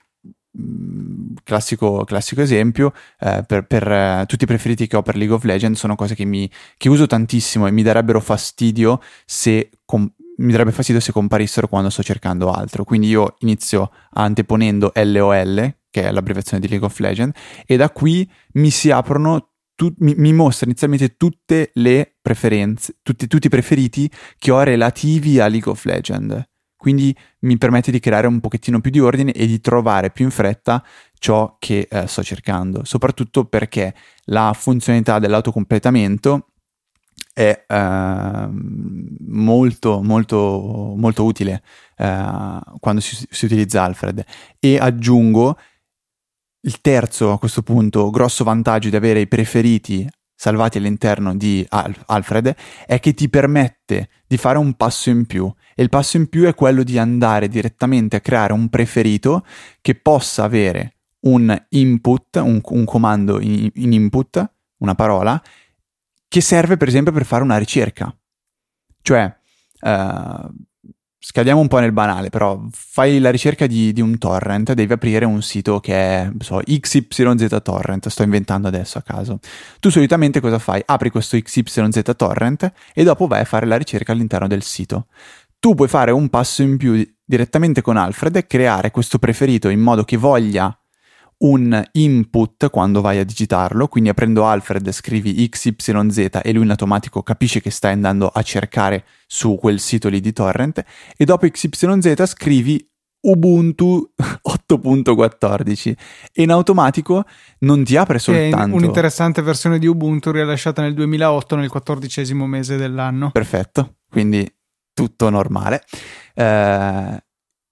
mm, Classico, classico, esempio, eh, per, per eh, tutti i preferiti che ho per League of Legends sono cose che, mi, che uso tantissimo e mi darebbero fastidio se com- mi darebbe fastidio se comparissero quando sto cercando altro. Quindi io inizio anteponendo LOL, che è l'abbreviazione di League of Legends, e da qui mi si aprono tu, mi, mi, mostra inizialmente tutte le preferenze, tutti, tutti, i preferiti che ho relativi a League of Legends. Quindi mi permette di creare un pochettino più di ordine e di trovare più in fretta ciò che eh, sto cercando, soprattutto perché la funzionalità dell'autocompletamento è eh, molto molto molto utile eh, quando si, si utilizza Alfred e aggiungo il terzo, a questo punto, grosso vantaggio di avere i preferiti salvati all'interno di Alfred è che ti permette di fare un passo in più e il passo in più è quello di andare direttamente a creare un preferito che possa avere un input, un, un comando in, in, input, una parola, che serve per esempio per fare una ricerca. Cioè, uh, scadiamo un po' nel banale, però fai la ricerca di, di, un torrent, devi aprire un sito che è, so, XYZ torrent, sto inventando adesso a caso. Tu solitamente cosa fai? Apri questo XYZ torrent e dopo vai a fare la ricerca all'interno del sito. tu puoi fare un passo in più direttamente con Alfred e creare questo preferito in modo che voglia un input quando vai a digitarlo, quindi aprendo Alfred scrivi XYZ e lui in automatico capisce che stai andando a cercare su quel sito lì di torrent e dopo XYZ scrivi Ubuntu 8.14 e in automatico non ti apre soltanto... È un'interessante versione di Ubuntu rilasciata nel 2008 nel quattordicesimo mese dell'anno. Perfetto, quindi tutto normale. Eh,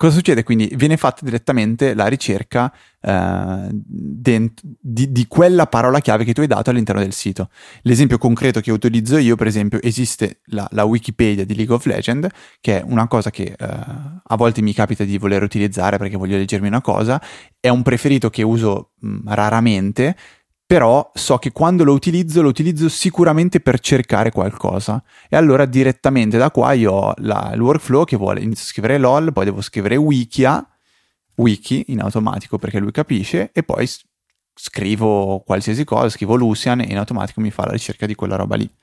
Cosa succede? Quindi viene fatta direttamente la ricerca eh, dent- di, di, quella parola chiave che tu hai dato all'interno del sito. L'esempio concreto che utilizzo io, per esempio, esiste la, la Wikipedia di League of Legends, che è una cosa che eh, a volte mi capita di voler utilizzare perché voglio leggermi una cosa, è un preferito che uso mh, raramente però so che quando lo utilizzo lo utilizzo sicuramente per cercare qualcosa e allora direttamente da qua io ho la, il workflow che vuole inizio a scrivere LOL, poi devo scrivere wikia, wiki in automatico perché lui capisce e poi scrivo qualsiasi cosa, scrivo Lucian e in automatico mi fa la ricerca di quella roba lì.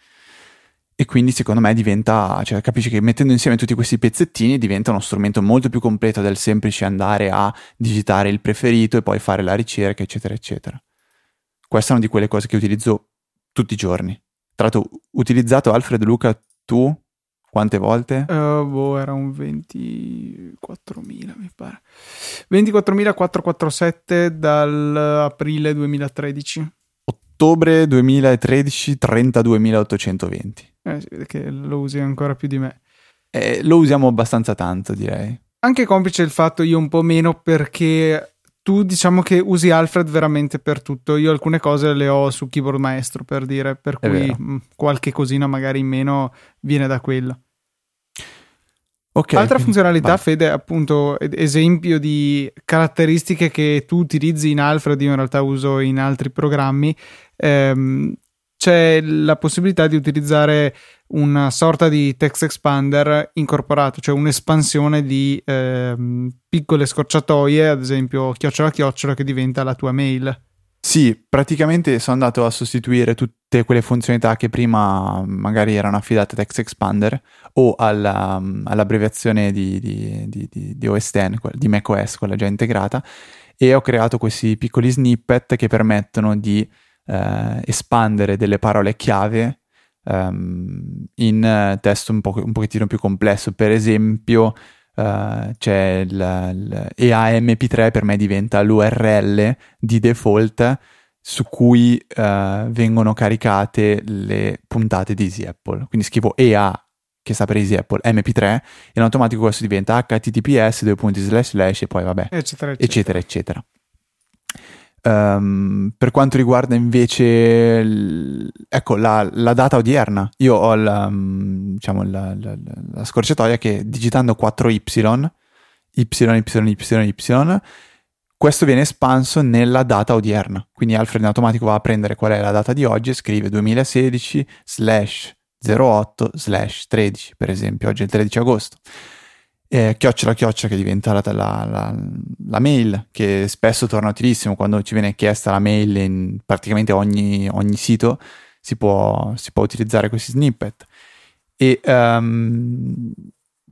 E quindi secondo me diventa, cioè capisci che mettendo insieme tutti questi pezzettini diventa uno strumento molto più completo del semplice andare a digitare il preferito e poi fare la ricerca, eccetera, eccetera. Questa è una di quelle cose che utilizzo tutti i giorni. Tra l'altro, utilizzato Alfred Luca tu quante volte? Uh, boh, era un 24.000 mi pare. 24.447 dall'aprile 2013. Ottobre 2013, 32.820. Eh, si vede che lo usi ancora più di me. Eh, lo usiamo abbastanza tanto, direi. Anche complice il fatto, io un po' meno, perché tu diciamo che usi Alfred veramente per tutto. Io alcune cose le ho su keyboard maestro per dire, per cui mh, mm, qualche cosina magari in meno viene da quello. Okay, Altra funzionalità, vai. Fede, appunto, esempio di caratteristiche che tu utilizzi in Alfred, io in realtà uso in altri programmi, ehm, c'è la possibilità di utilizzare una sorta di text expander incorporato, cioè un'espansione di eh, piccole scorciatoie, ad esempio chiocciola chiocciola che diventa la tua mail. Sì, praticamente sono andato a sostituire tutte quelle funzionalità che prima magari erano affidate a Text Expander o alla, all'abbreviazione di, di, di, di, OS X, di macOS, quella già integrata, e ho creato questi piccoli snippet che permettono di eh, espandere delle parole chiave um, in eh, testo un, po- un pochettino più complesso. Per esempio, uh, c'è l'EAMP3 per me diventa l'URL di default su cui uh, vengono caricate le puntate di Easy Apple. Quindi scrivo EA che sta per Easy Apple MP3 e in automatico questo diventa https due punti slash slash e poi vabbè eccetera eccetera eccetera, eccetera. Um, per quanto riguarda invece l... ecco, la, la, data odierna, io ho la, um, diciamo, la, la, scorciatoia che digitando 4y, y, y, y, y, questo viene espanso nella data odierna. Quindi Alfred in automatico va a prendere qual è la data di oggi e scrive 2016 slash 08 slash 13, per esempio, oggi è il 13 agosto eh, chiocciola chiocciola che diventa la, la, la, la, mail, che spesso torna utilissimo quando ci viene chiesta la mail in praticamente ogni, ogni sito, si può, si può, utilizzare questi snippet. E um,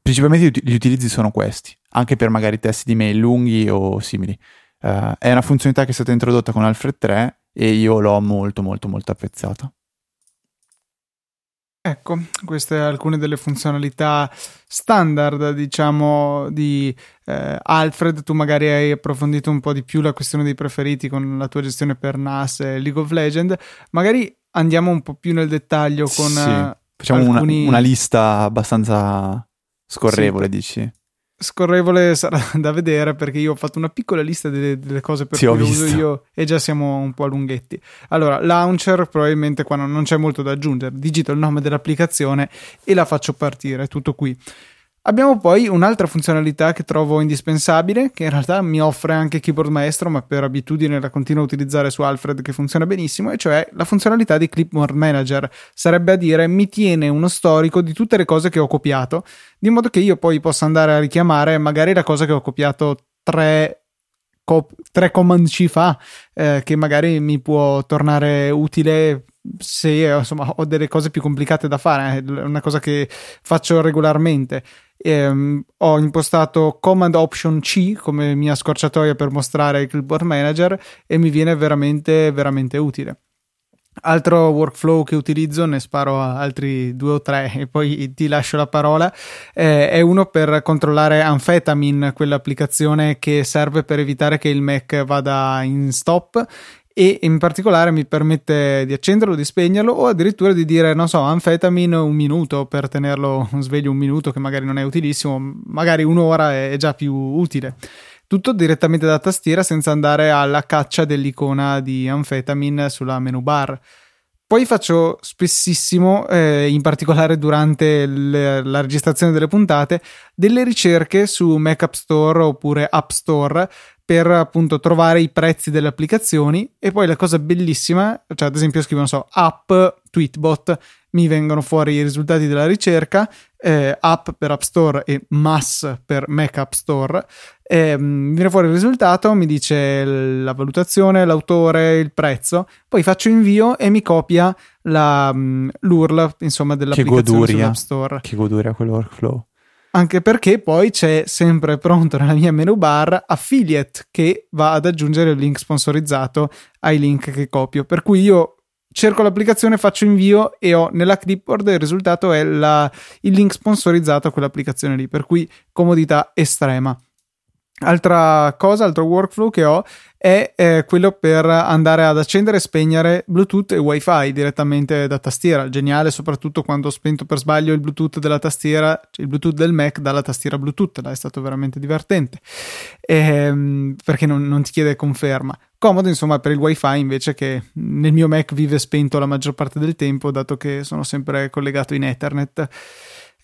principalmente gli utilizzi sono questi, anche per magari testi di mail lunghi o simili. Uh, è una funzionalità che è stata introdotta con Alfred 3 e io l'ho molto molto molto apprezzata. Ecco, queste alcune delle funzionalità standard, diciamo, di eh, Alfred. Tu magari hai approfondito un po' di più la questione dei preferiti con la tua gestione per NAS e League of Legends. Magari andiamo un po' più nel dettaglio con... Sì, eh, facciamo alcuni... una, una, lista abbastanza scorrevole, sì. dici? Scorrevole sarà da vedere perché io ho fatto una piccola lista delle, delle cose per sì, cui uso io e già siamo un po' a lunghetti. Allora, launcher probabilmente qua non, non c'è molto da aggiungere, digito il nome dell'applicazione e la faccio partire, tutto qui. Abbiamo poi un'altra funzionalità che trovo indispensabile, che in realtà mi offre anche Keyboard Maestro, ma per abitudine la continuo a utilizzare su Alfred che funziona benissimo, e cioè la funzionalità di Clipboard Manager. Sarebbe a dire mi tiene uno storico di tutte le cose che ho copiato, di modo che io poi possa andare a richiamare magari la cosa che ho copiato tre tre command C fa, eh, che magari mi può tornare utile se insomma ho delle cose più complicate da fare, è una cosa che faccio regolarmente ehm, ho impostato Command Option C come mia scorciatoia per mostrare il Clipboard Manager e mi viene veramente, veramente utile. Altro workflow che utilizzo, ne sparo altri due o tre e poi ti lascio la parola, eh, è uno per controllare Amphetamine, quell'applicazione che serve per evitare che il Mac vada in stop e in particolare mi permette di accenderlo, di spegnerlo o addirittura di dire, non so, Amphetamine un minuto per tenerlo sveglio un minuto che magari non è utilissimo, magari un'ora è già più utile tutto direttamente da tastiera senza andare alla caccia dell'icona di Amphetamine sulla menu bar. Poi faccio spessissimo, eh, in particolare durante le, la registrazione delle puntate, delle ricerche su Mac App Store oppure App Store per appunto trovare i prezzi delle applicazioni. E poi la cosa bellissima, cioè ad esempio scrivo, non so, app tweetbot, mi vengono fuori i risultati della ricerca, eh, app per App Store e mass per Mac App Store, eh, mi viene fuori il risultato, mi dice la valutazione, l'autore, il prezzo, poi faccio invio e mi copia la, mm, l'URL insomma dell'applicazione App Store. Che goduria quel workflow anche perché poi c'è sempre pronto nella mia menu bar affiliate che va ad aggiungere il link sponsorizzato ai link che copio. Per cui io cerco l'applicazione, faccio invio e ho nella clipboard il risultato è la, il link sponsorizzato a quell'applicazione lì. Per cui comodità estrema. Altra cosa, altro workflow che ho è eh, quello per andare ad accendere e spegnere Bluetooth e WiFi direttamente da tastiera. Geniale, soprattutto quando ho spento per sbaglio il Bluetooth della tastiera, il Bluetooth del Mac dalla tastiera Bluetooth. Là è stato veramente divertente ehm, perché non, non ti chiede conferma. Comodo, insomma, per il WiFi invece che nel mio Mac vive spento la maggior parte del tempo, dato che sono sempre collegato in Ethernet,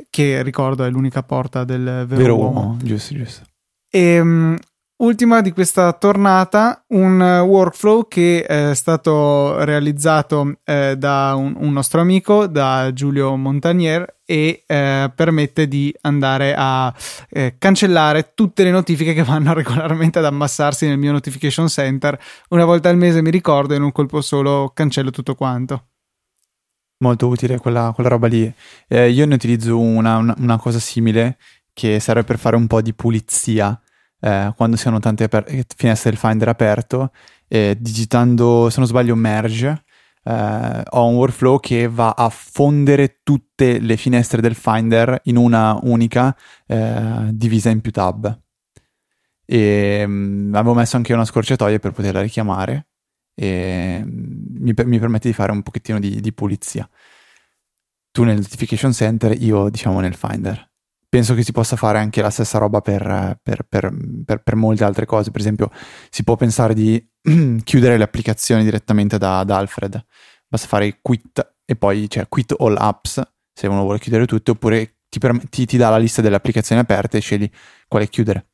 che ricordo è l'unica porta del vero, vero uomo. uomo. Giusto, giusto. E, um, ultima di questa tornata, un workflow che è stato realizzato eh, da un, un, nostro amico, da Giulio Montagnier, e eh, permette di andare a eh, cancellare tutte le notifiche che vanno regolarmente ad ammassarsi nel mio notification center. Una volta al mese mi ricordo e in un colpo solo cancello tutto quanto molto utile quella, quella roba lì. Eh, io ne utilizzo una, una, una, cosa simile che serve per fare un po' di pulizia eh, quando si hanno tante aper- finestre del Finder aperto, eh, digitando, se non sbaglio, merge, eh, ho un workflow che va a fondere tutte le finestre del Finder in una unica, eh, divisa in più tab. E mh, mm, avevo messo anche una scorciatoia per poterla richiamare e mm, mi, mi permette di fare un pochettino di, di pulizia. Tu nel notification center, io diciamo nel Finder penso che si possa fare anche la stessa roba per, per, per, per molte altre cose. Per esempio, si può pensare di chiudere le applicazioni direttamente da, da, Alfred. Basta fare quit e poi cioè, quit all apps se uno vuole chiudere tutte, oppure ti, ti, ti dà la lista delle applicazioni aperte e scegli quale chiudere.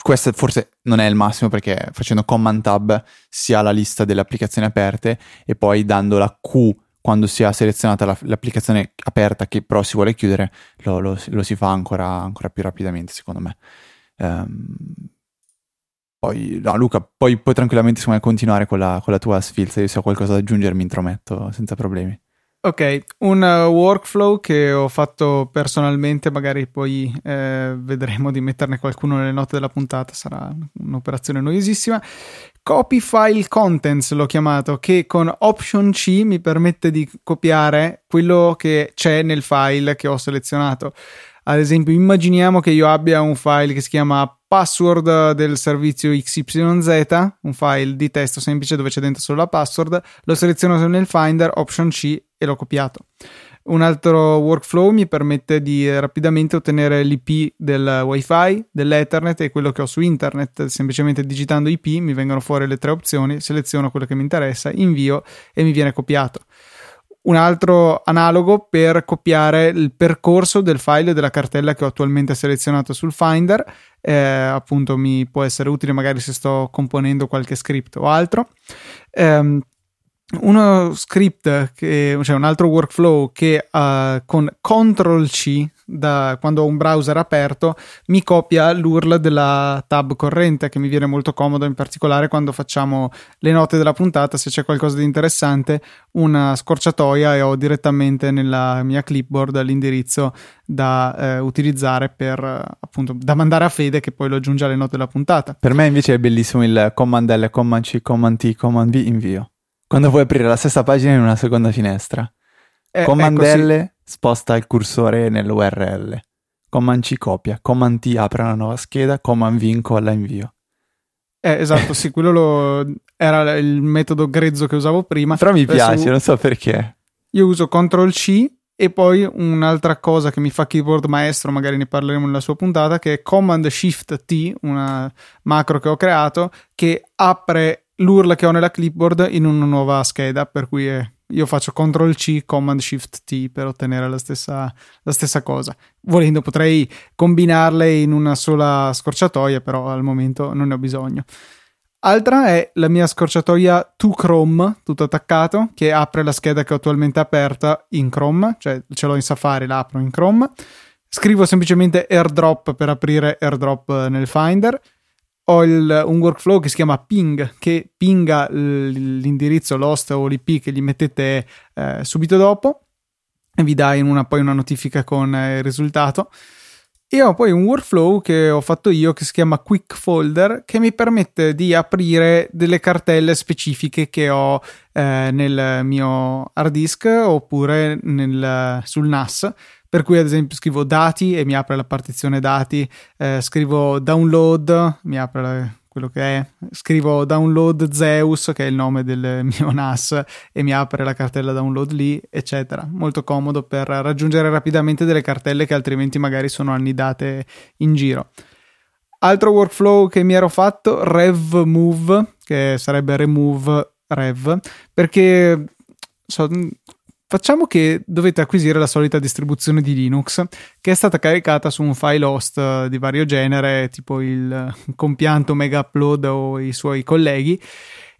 Questo forse non è il massimo perché facendo command tab si ha la lista delle applicazioni aperte e poi dando la Q quando si è selezionata la, l'applicazione aperta che però si vuole chiudere, lo, lo, lo si fa ancora, ancora, più rapidamente, secondo me. Um, poi, no, Luca, poi puoi tranquillamente me, continuare con la, con la tua sfilza. Io se ho qualcosa da aggiungere mi intrometto senza problemi. Ok, un uh, workflow che ho fatto personalmente, magari poi eh, vedremo di metterne qualcuno nelle note della puntata, sarà un'operazione noiosissima. Copy File Contents l'ho chiamato, che con Option C mi permette di copiare quello che c'è nel file che ho selezionato. Ad esempio, immaginiamo che io abbia un file che si chiama password del servizio XYZ, un file di testo semplice dove c'è dentro solo la password, lo seleziono nel Finder, Option C e l'ho copiato. Un altro workflow mi permette di rapidamente ottenere l'IP del WiFi, dell'Ethernet e quello che ho su internet. Semplicemente digitando IP mi vengono fuori le tre opzioni, seleziono quello che mi interessa, invio e mi viene copiato. Un altro analogo per copiare il percorso del file della cartella che ho attualmente selezionato sul Finder. Eh, appunto, mi può essere utile magari se sto componendo qualche script o altro. Eh, uno script, che, cioè un altro workflow che uh, con Ctrl C da quando ho un browser aperto mi copia l'URL della tab corrente che mi viene molto comodo in particolare quando facciamo le note della puntata se c'è qualcosa di interessante una scorciatoia e ho direttamente nella mia clipboard l'indirizzo da eh, utilizzare per appunto da mandare a Fede che poi lo aggiunge alle note della puntata. Per me invece è bellissimo il command L command C command T command V invio quando vuoi aprire la stessa pagina in una seconda finestra. Eh, Command L sposta il cursore nell'URL. Command C copia. Command T apre una nuova scheda. Command V incolla invio. Eh, esatto, sì, quello lo... era il metodo grezzo che usavo prima. Però mi Adesso piace, non so perché. Io uso Ctrl C e poi un'altra cosa che mi fa keyboard maestro, magari ne parleremo nella sua puntata, che è Command Shift T, una macro che ho creato, che apre l'URL che ho nella clipboard in una nuova scheda, per cui è, io faccio CTRL C, Command Shift T per ottenere la stessa, la stessa, cosa. Volendo potrei combinarle in una sola scorciatoia, però al momento non ne ho bisogno. Altra è la mia scorciatoia to Chrome, tutto attaccato, che apre la scheda che ho attualmente aperta in Chrome, cioè ce l'ho in Safari, la apro in Chrome. Scrivo semplicemente airdrop per aprire airdrop nel Finder ho il, un workflow che si chiama ping, che pinga l'indirizzo, l'host o l'IP che gli mettete eh, subito dopo e vi dà una, poi una notifica con eh, il risultato. E ho poi un workflow che ho fatto io che si chiama Quick Folder che mi permette di aprire delle cartelle specifiche che ho eh, nel mio hard disk oppure nel, sul NAS per cui ad esempio scrivo dati e mi apre la partizione dati, eh, scrivo download, mi apre la, quello che è, scrivo download Zeus che è il nome del mio NAS e mi apre la cartella download lì, eccetera. Molto comodo per raggiungere rapidamente delle cartelle che altrimenti magari sono annidate in giro. Altro workflow che mi ero fatto, rev move, che sarebbe remove rev, perché so, Facciamo che dovete acquisire la solita distribuzione di Linux che è stata caricata su un file host eh, di vario genere, tipo il compianto Mega Upload o i suoi colleghi,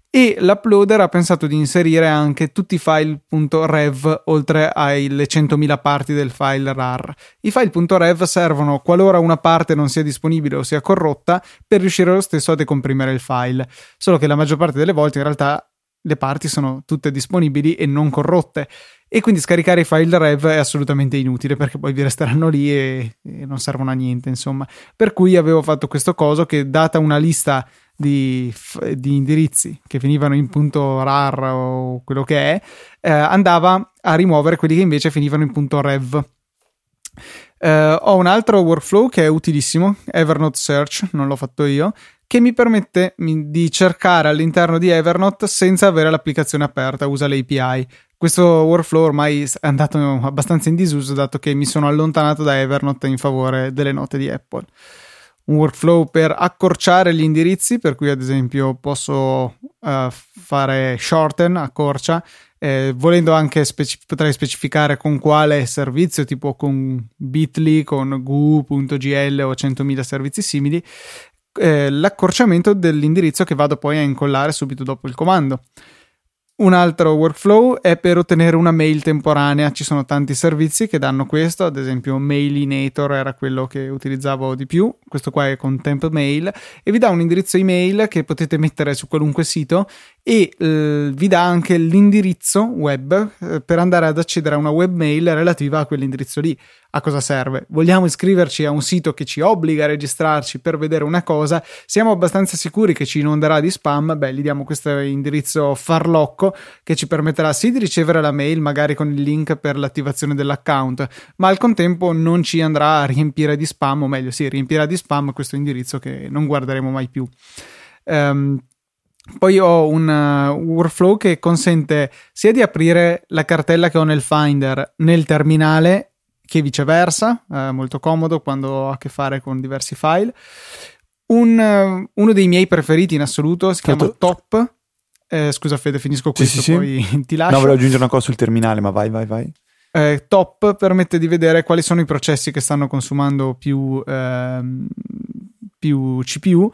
e l'uploader ha pensato di inserire anche tutti i file.rev oltre alle 100.000 parti del file RAR. I file.rev servono qualora una parte non sia disponibile o sia corrotta per riuscire lo stesso a decomprimere il file, solo che la maggior parte delle volte in realtà le parti sono tutte disponibili e non corrotte e quindi scaricare i file rev è assolutamente inutile perché poi vi resteranno lì e, e non servono a niente insomma. Per cui avevo fatto questo coso che data una lista di, di, indirizzi che finivano in punto rar o quello che è eh, andava a rimuovere quelli che invece finivano in punto rev. Uh, ho un altro workflow che è utilissimo, Evernote Search, non l'ho fatto io, che mi permette di cercare all'interno di Evernote senza avere l'applicazione aperta, usa l'API. Questo workflow ormai è andato abbastanza in disuso dato che mi sono allontanato da Evernote in favore delle note di Apple. Un workflow per accorciare gli indirizzi, per cui ad esempio posso uh, fare shorten, accorcia, eh, volendo anche speci- potrei specificare con quale servizio, tipo con Bitly, con Goo.gl o 100.000 servizi simili, eh, l'accorciamento dell'indirizzo che vado poi a incollare subito dopo il comando. Un altro workflow è per ottenere una mail temporanea. Ci sono tanti servizi che danno questo, ad esempio Mailinator era quello che utilizzavo di più, questo qua è con Temp Mail e vi dà un indirizzo email che potete mettere su qualunque sito e eh, vi dà anche l'indirizzo web eh, per andare ad accedere a una webmail relativa a quell'indirizzo lì a cosa serve? Vogliamo iscriverci a un sito che ci obbliga a registrarci per vedere una cosa? Siamo abbastanza sicuri che ci inonderà di spam? Beh, gli diamo questo indirizzo farlocco che ci permetterà sì di ricevere la mail, magari con il link per l'attivazione dell'account, ma al contempo non ci andrà a riempire di spam, o meglio, sì, riempirà di spam questo indirizzo che non guarderemo mai più. Um, poi ho un uh, workflow che consente sia di aprire la cartella che ho nel Finder nel terminale che viceversa, eh, molto comodo quando ho a che fare con diversi file. Un, uh, uno dei miei preferiti in assoluto si chiama Top. Eh, scusa Fede, finisco questo, sì, sì, poi sì. ti lascio. No, volevo aggiungere una cosa sul terminale, ma vai, vai, vai. Eh, top permette di vedere quali sono i processi che stanno consumando più, ehm, più CPU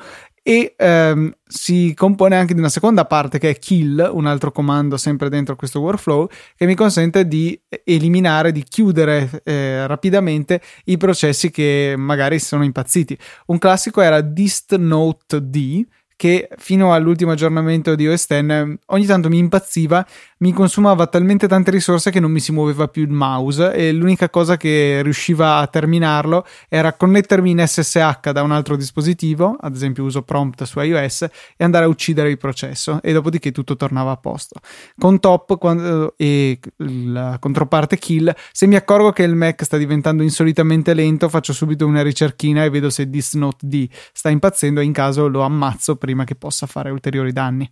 e ehm, si compone anche di una seconda parte che è kill, un altro comando sempre dentro questo workflow che mi consente di eliminare, di chiudere eh, rapidamente i processi che magari sono impazziti. Un classico era dist note d che fino all'ultimo aggiornamento di OS X ogni tanto mi impazziva mi consumava talmente tante risorse che non mi si muoveva più il mouse e l'unica cosa che riusciva a terminarlo era connettermi in SSH da un altro dispositivo, ad esempio uso prompt su iOS, e andare a uccidere il processo e dopodiché tutto tornava a posto. Con top quando, e la controparte kill, se mi accorgo che il Mac sta diventando insolitamente lento, faccio subito una ricerchina e vedo se this note D sta impazzendo e in caso lo ammazzo prima che possa fare ulteriori danni.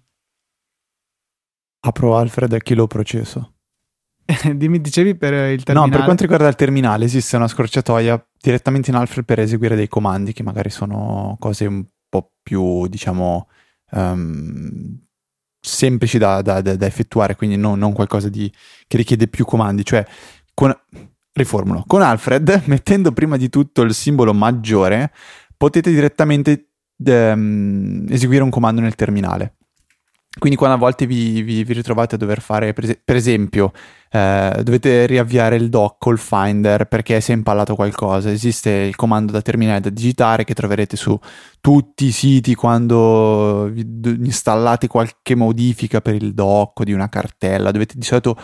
Apro Alfred e chi lo processo. Dimmi, dicevi per il terminale? No, per quanto riguarda il terminale, esiste una scorciatoia direttamente in Alfred per eseguire dei comandi che magari sono cose un po' più, diciamo, um, semplici da, da, da, effettuare, quindi non, non qualcosa di, che richiede più comandi. Cioè, con, riformulo, con Alfred, mettendo prima di tutto il simbolo maggiore, potete direttamente um, eseguire un comando nel terminale. Quindi quando a volte vi, vi, vi ritrovate a dover fare, per, esempio, eh, dovete riavviare il dock col Finder perché si è impallato qualcosa, esiste il comando da terminale da digitare che troverete su tutti i siti quando installate qualche modifica per il dock di una cartella, dovete di solito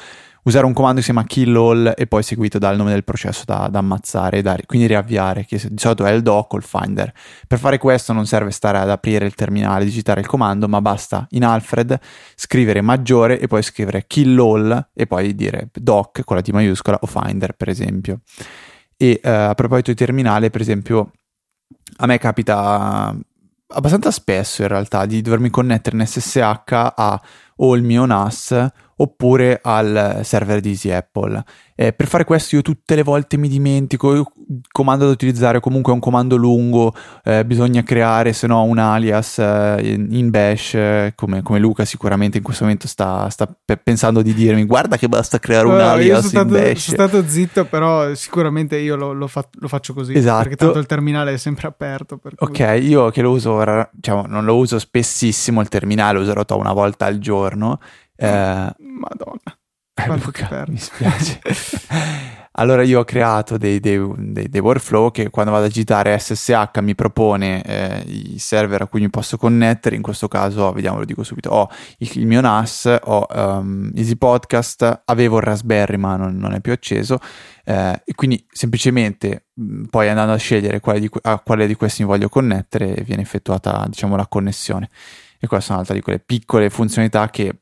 usare un comando che si chiama kill all e poi seguito dal nome del processo da, da ammazzare, da, quindi riavviare, che di solito è il doc o il finder. Per fare questo non serve stare ad aprire il terminale, digitare il comando, ma basta in Alfred scrivere maggiore e poi scrivere kill all e poi dire doc con la T maiuscola o finder per esempio. E uh, a proposito di terminale, per esempio, a me capita abbastanza spesso in realtà di dovermi connettere in SSH a o il mio NAS oppure al server di Easy Apple. Eh, per fare questo io tutte le volte mi dimentico il comando da utilizzare, comunque è un comando lungo, eh, bisogna creare se no un alias eh, in bash, eh, come, come, Luca sicuramente in questo momento sta, sta pe- pensando di dirmi guarda che basta creare un allora, alias stato, in bash. Sono stato zitto, però sicuramente io lo, lo, fa- lo, faccio così, esatto. perché tanto il terminale è sempre aperto. ok, io che lo uso diciamo, non lo uso spessissimo il terminale, lo userò una volta al giorno, eh, Madonna. Eh, Luca, mi spiace. allora io ho creato dei, dei, dei, dei, workflow che quando vado a digitare SSH mi propone eh, i server a cui mi posso connettere, in questo caso, vediamo, lo dico subito, ho il, il mio NAS, ho um, Easy Podcast, avevo il Raspberry ma non, non è più acceso. Eh, e quindi semplicemente mh, poi andando a scegliere quale di, a quale di questi mi voglio connettere viene effettuata diciamo la connessione. E questa è un'altra di quelle piccole funzionalità che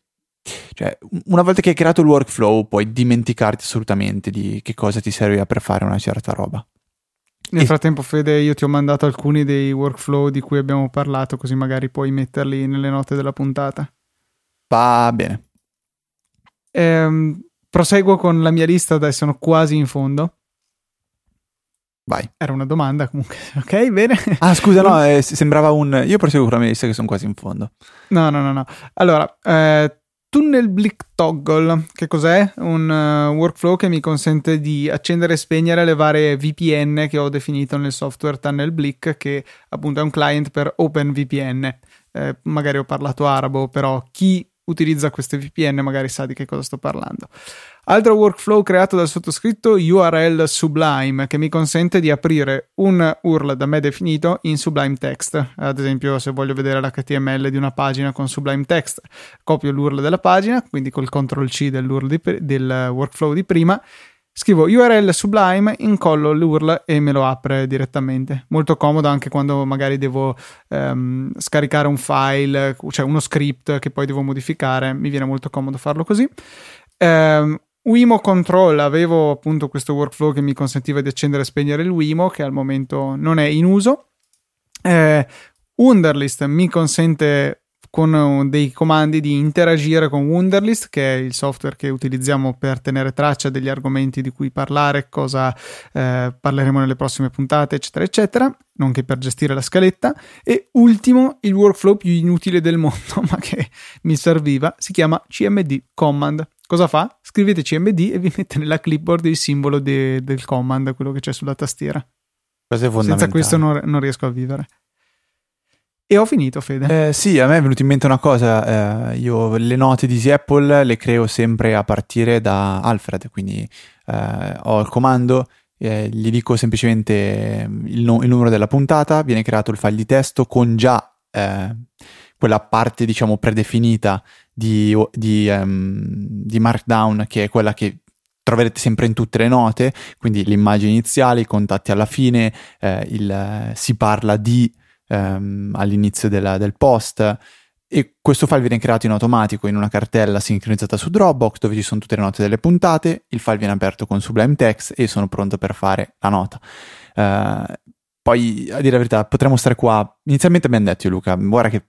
cioè, una volta che hai creato il workflow, puoi dimenticarti assolutamente di che cosa ti serviva per fare una certa roba. Nel e... frattempo, Fede, io ti ho mandato alcuni dei workflow di cui abbiamo parlato, così magari puoi metterli nelle note della puntata. Va bene. Ehm, proseguo con la mia lista, adesso sono quasi in fondo. Vai. Era una domanda comunque. Ok, bene. Ah, scusa, no, eh, sembrava un... Io proseguo con la mia lista che sono quasi in fondo. No, no, no, no. Allora, eh, Tunnel Blick Toggle, che cos'è? Un uh, workflow che mi consente di accendere e spegnere le varie VPN che ho definito nel software Tunnel Blick, che appunto è un client per OpenVPN. Eh, magari ho parlato arabo, però chi utilizza queste VPN magari sa di che cosa sto parlando. Altro workflow creato dal sottoscritto URL Sublime che mi consente di aprire un URL da me definito in Sublime Text. Ad esempio, se voglio vedere l'HTML di una pagina con Sublime Text, copio l'URL della pagina, quindi col CTRL C dell'URL di, del workflow di prima, scrivo URL Sublime, incollo l'URL e me lo apre direttamente. Molto comodo anche quando magari devo um, scaricare un file, cioè uno script che poi devo modificare, mi viene molto comodo farlo così. Um, Wimo Control avevo appunto questo workflow che mi consentiva di accendere e spegnere il Wimo che al momento non è in uso. Eh, Wunderlist mi consente con dei comandi di interagire con Wunderlist, che è il software che utilizziamo per tenere traccia degli argomenti di cui parlare, cosa eh, parleremo nelle prossime puntate, eccetera, eccetera, nonché per gestire la scaletta. E ultimo, il workflow più inutile del mondo, ma che mi serviva, si chiama CMD Command. Cosa fa? Scrivete CMD e vi mette nella clipboard il simbolo de- del command, quello che c'è sulla tastiera. Questo è fondamentale. Senza questo non, non riesco a vivere. E ho finito, Fede. Eh, sì, a me è venuta in mente una cosa. Eh, io le note di Easy Apple le creo sempre a partire da Alfred, quindi eh, ho il comando, eh, gli dico semplicemente il, no- il, numero della puntata, viene creato il file di testo con già eh, quella parte, diciamo, predefinita di, di, um, di Markdown, che è quella che troverete sempre in tutte le note, quindi l'immagine iniziale, i contatti alla fine, eh, il, si parla di ehm, all'inizio della, del post e questo file viene creato in automatico in una cartella sincronizzata su Dropbox dove ci sono tutte le note delle puntate, il file viene aperto con Sublime Text e sono pronto per fare la nota. Uh, poi, a dire la verità, potremmo stare qua. Inizialmente abbiamo detto io, Luca, guarda che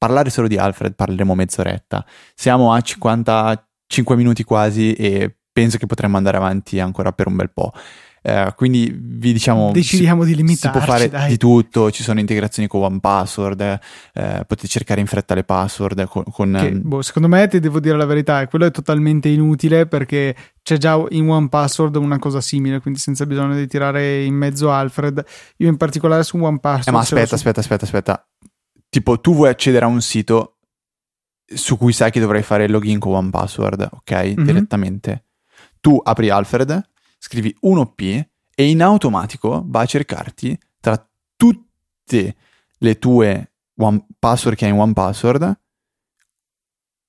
parlare solo di Alfred parleremo mezz'oretta. Siamo a 55 minuti quasi e penso che potremmo andare avanti ancora per un bel po'. Eh, quindi vi diciamo decidiamo si, di limitarci si può fare dai. di tutto ci sono integrazioni con one password eh, potete cercare in fretta le password con, con che, boh, secondo me ti devo dire la verità quello è totalmente inutile perché c'è già in one password una cosa simile quindi senza bisogno di tirare in mezzo Alfred io in particolare su one password eh, ma aspetta su... aspetta aspetta aspetta tipo tu vuoi accedere a un sito su cui sai che dovrai fare il login con one password ok mm-hmm. direttamente tu apri Alfred scrivi 1P e in automatico va a cercarti tra tutte le tue one password che hai in OnePassword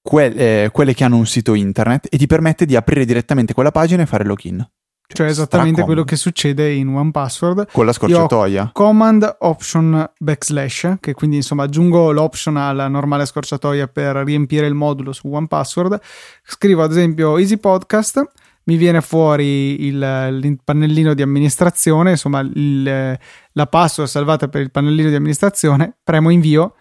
que- eh, quelle che hanno un sito internet e ti permette di aprire direttamente quella pagina e fare login. Cioè, esattamente quello che succede in OnePassword. Con la scorciatoia. command option backslash, che quindi insomma aggiungo l'option alla normale scorciatoia per riempire il modulo su OnePassword. Scrivo ad esempio Easy Podcast mi viene fuori il, pannellino di amministrazione, insomma il, la password salvata per il pannellino di amministrazione, premo invio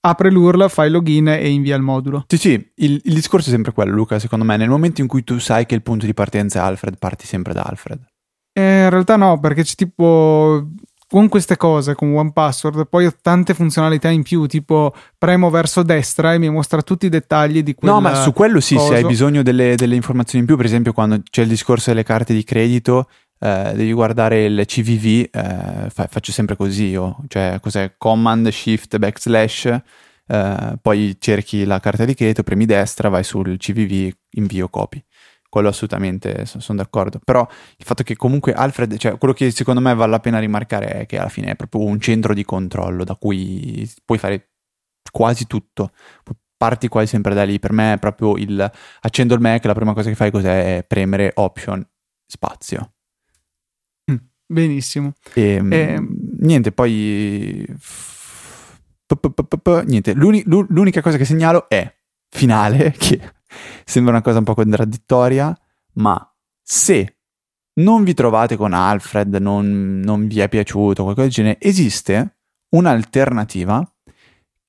apre l'URL, fai login e invia il modulo. Sì, sì, il, il, discorso è sempre quello, Luca, secondo me. Nel momento in cui tu sai che il punto di partenza è Alfred, parti sempre da Alfred. Eh, in realtà no, perché c'è tipo con queste cose, con One Password, poi ho tante funzionalità in più, tipo premo verso destra e mi mostra tutti i dettagli di quello. No, ma su quello sì, coso. se hai bisogno delle, delle, informazioni in più, per esempio quando c'è il discorso delle carte di credito, eh, devi guardare il CVV, eh, fa, faccio sempre così io, cioè cos'è? Command, Shift, Backslash, eh, poi cerchi la carta di credito, premi destra, vai sul CVV, invio, copy quello assolutamente sono d'accordo. Però il fatto che comunque Alfred, cioè quello che secondo me vale la pena rimarcare è che alla fine è proprio un centro di controllo da cui puoi fare quasi tutto. Parti quasi sempre da lì. Per me è proprio il accendo il Mac, la prima cosa che fai cos'è? È premere option spazio. Benissimo. E, e... Ehm, niente, poi niente, l'unica cosa che segnalo è finale che Sembra una cosa un po' contraddittoria, ma se non vi trovate con Alfred, non, non vi è piaciuto, qualcosa del genere, esiste un'alternativa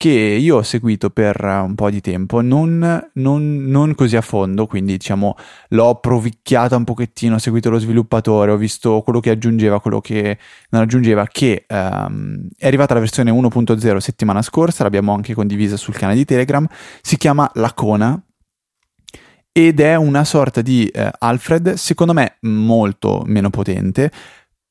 che io ho seguito per un po' di tempo, non, non, non, così a fondo, quindi diciamo l'ho provicchiata un pochettino, ho seguito lo sviluppatore, ho visto quello che aggiungeva, quello che non aggiungeva, che um, è arrivata la versione 1.0 settimana scorsa, l'abbiamo anche condivisa sul canale di Telegram, si chiama Lacona ed è una sorta di eh, Alfred, secondo me molto meno potente,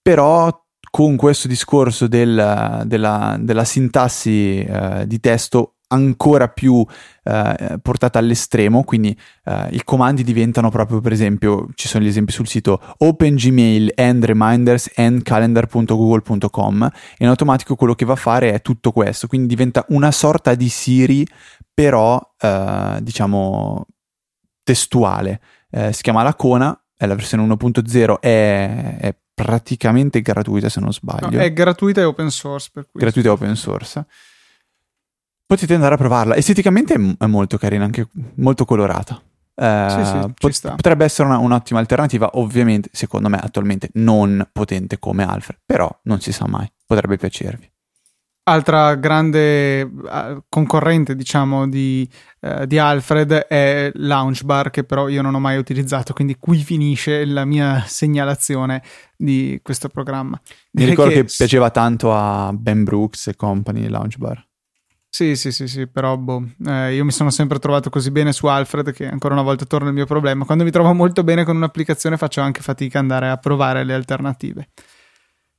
però con questo discorso del, della, della, sintassi eh, di testo ancora più eh, portata all'estremo, quindi eh, i comandi diventano proprio, per esempio, ci sono gli esempi sul sito Open Gmail and Reminders and calendar.google.com e in automatico quello che va a fare è tutto questo, quindi diventa una sorta di Siri, però eh, diciamo testuale. Eh, si chiama Lacona, la versione 1.0, è, è praticamente gratuita se non sbaglio. No, è gratuita e open source. Per cui gratuita e open source. Potete andare a provarla. Esteticamente è molto carina, anche molto colorata. Eh, sì, sì, pot- potrebbe essere una, un'ottima alternativa, ovviamente, secondo me, attualmente non potente come Alfred, però non si sa mai, potrebbe piacervi. Altra grande uh, concorrente, diciamo, di, uh, di, Alfred è Launchbar, che però io non ho mai utilizzato, quindi qui finisce la mia segnalazione di questo programma. Mi ricordo che, che piaceva tanto a Ben Brooks e company Launchbar. Sì, sì, sì, sì, però boh, eh, io mi sono sempre trovato così bene su Alfred che ancora una volta torna il mio problema. Quando mi trovo molto bene con un'applicazione faccio anche fatica ad andare a provare le alternative.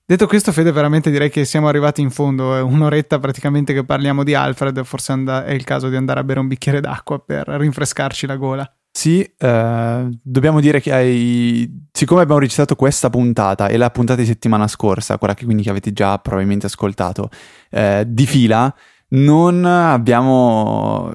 Detto questo, Fede, veramente direi che siamo arrivati in fondo. È un'oretta praticamente che parliamo di Alfred. Forse and- è il caso di andare a bere un bicchiere d'acqua per rinfrescarci la gola. Sì, eh, dobbiamo dire che hai, siccome abbiamo registrato questa puntata e la puntata di settimana scorsa, quella che quindi che avete già probabilmente ascoltato, eh, di fila, non abbiamo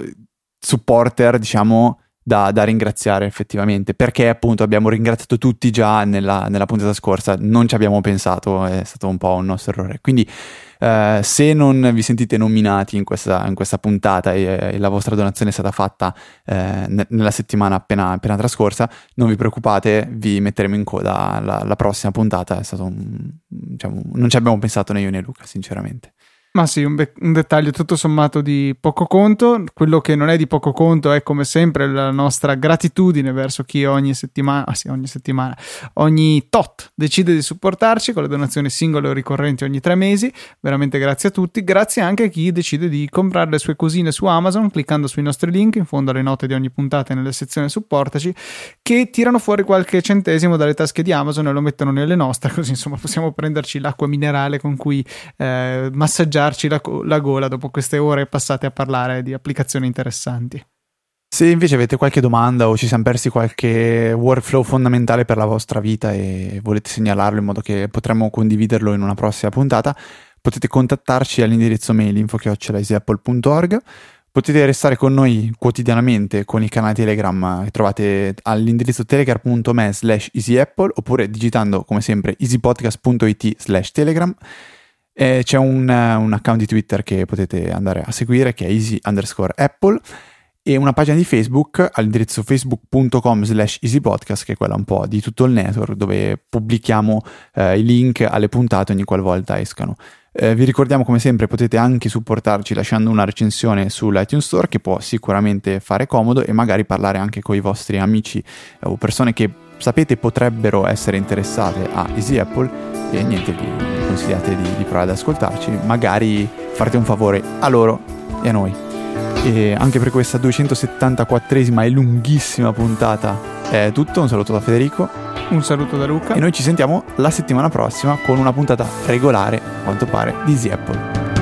supporter, diciamo, da, da, ringraziare effettivamente, perché appunto abbiamo ringraziato tutti già nella, nella, puntata scorsa, non ci abbiamo pensato, è stato un po' un nostro errore. Quindi eh, se non vi sentite nominati in questa, in questa puntata e, e, la vostra donazione è stata fatta eh, ne, nella settimana appena, appena, trascorsa, non vi preoccupate, vi metteremo in coda alla, alla prossima puntata, è stato un, diciamo, non ci abbiamo pensato né io né Luca, sinceramente. Ma sì, un, be- un, dettaglio tutto sommato di poco conto. Quello che non è di poco conto è come sempre la nostra gratitudine verso chi ogni settimana, ah sì, ogni settimana, ogni tot decide di supportarci con le donazioni singole o ricorrenti ogni tre mesi. Veramente grazie a tutti. Grazie anche a chi decide di comprare le sue cosine su Amazon cliccando sui nostri link in fondo alle note di ogni puntata e nelle sezioni supportaci che tirano fuori qualche centesimo dalle tasche di Amazon e lo mettono nelle nostre, così insomma possiamo prenderci l'acqua minerale con cui eh, massaggiare darci la, la gola dopo queste ore passate a parlare di applicazioni interessanti. Se invece avete qualche domanda o ci siamo persi qualche workflow fondamentale per la vostra vita e volete segnalarlo in modo che potremmo condividerlo in una prossima puntata, potete contattarci all'indirizzo mail info.easyapple.org Potete restare con noi quotidianamente con il canale Telegram che trovate all'indirizzo telegram.me slash easyapple oppure digitando come sempre easypodcast.it slash telegram eh, c'è un, un, account di Twitter che potete andare a seguire che è easy underscore apple e una pagina di Facebook all'indirizzo facebook.com slash easypodcast che è quella un po' di tutto il network dove pubblichiamo eh, i link alle puntate ogni qualvolta escano. Eh, vi ricordiamo come sempre potete anche supportarci lasciando una recensione sull'iTunes Store che può sicuramente fare comodo e magari parlare anche con i vostri amici eh, o persone che sapete potrebbero essere interessate a Easy Apple e niente vi consigliate di, di provare ad ascoltarci, magari farete un favore a loro e a noi. E anche per questa 274esima e lunghissima puntata è tutto, un saluto da Federico. Un saluto da Luca. E noi ci sentiamo la settimana prossima con una puntata regolare, a quanto pare, di Easy Apple.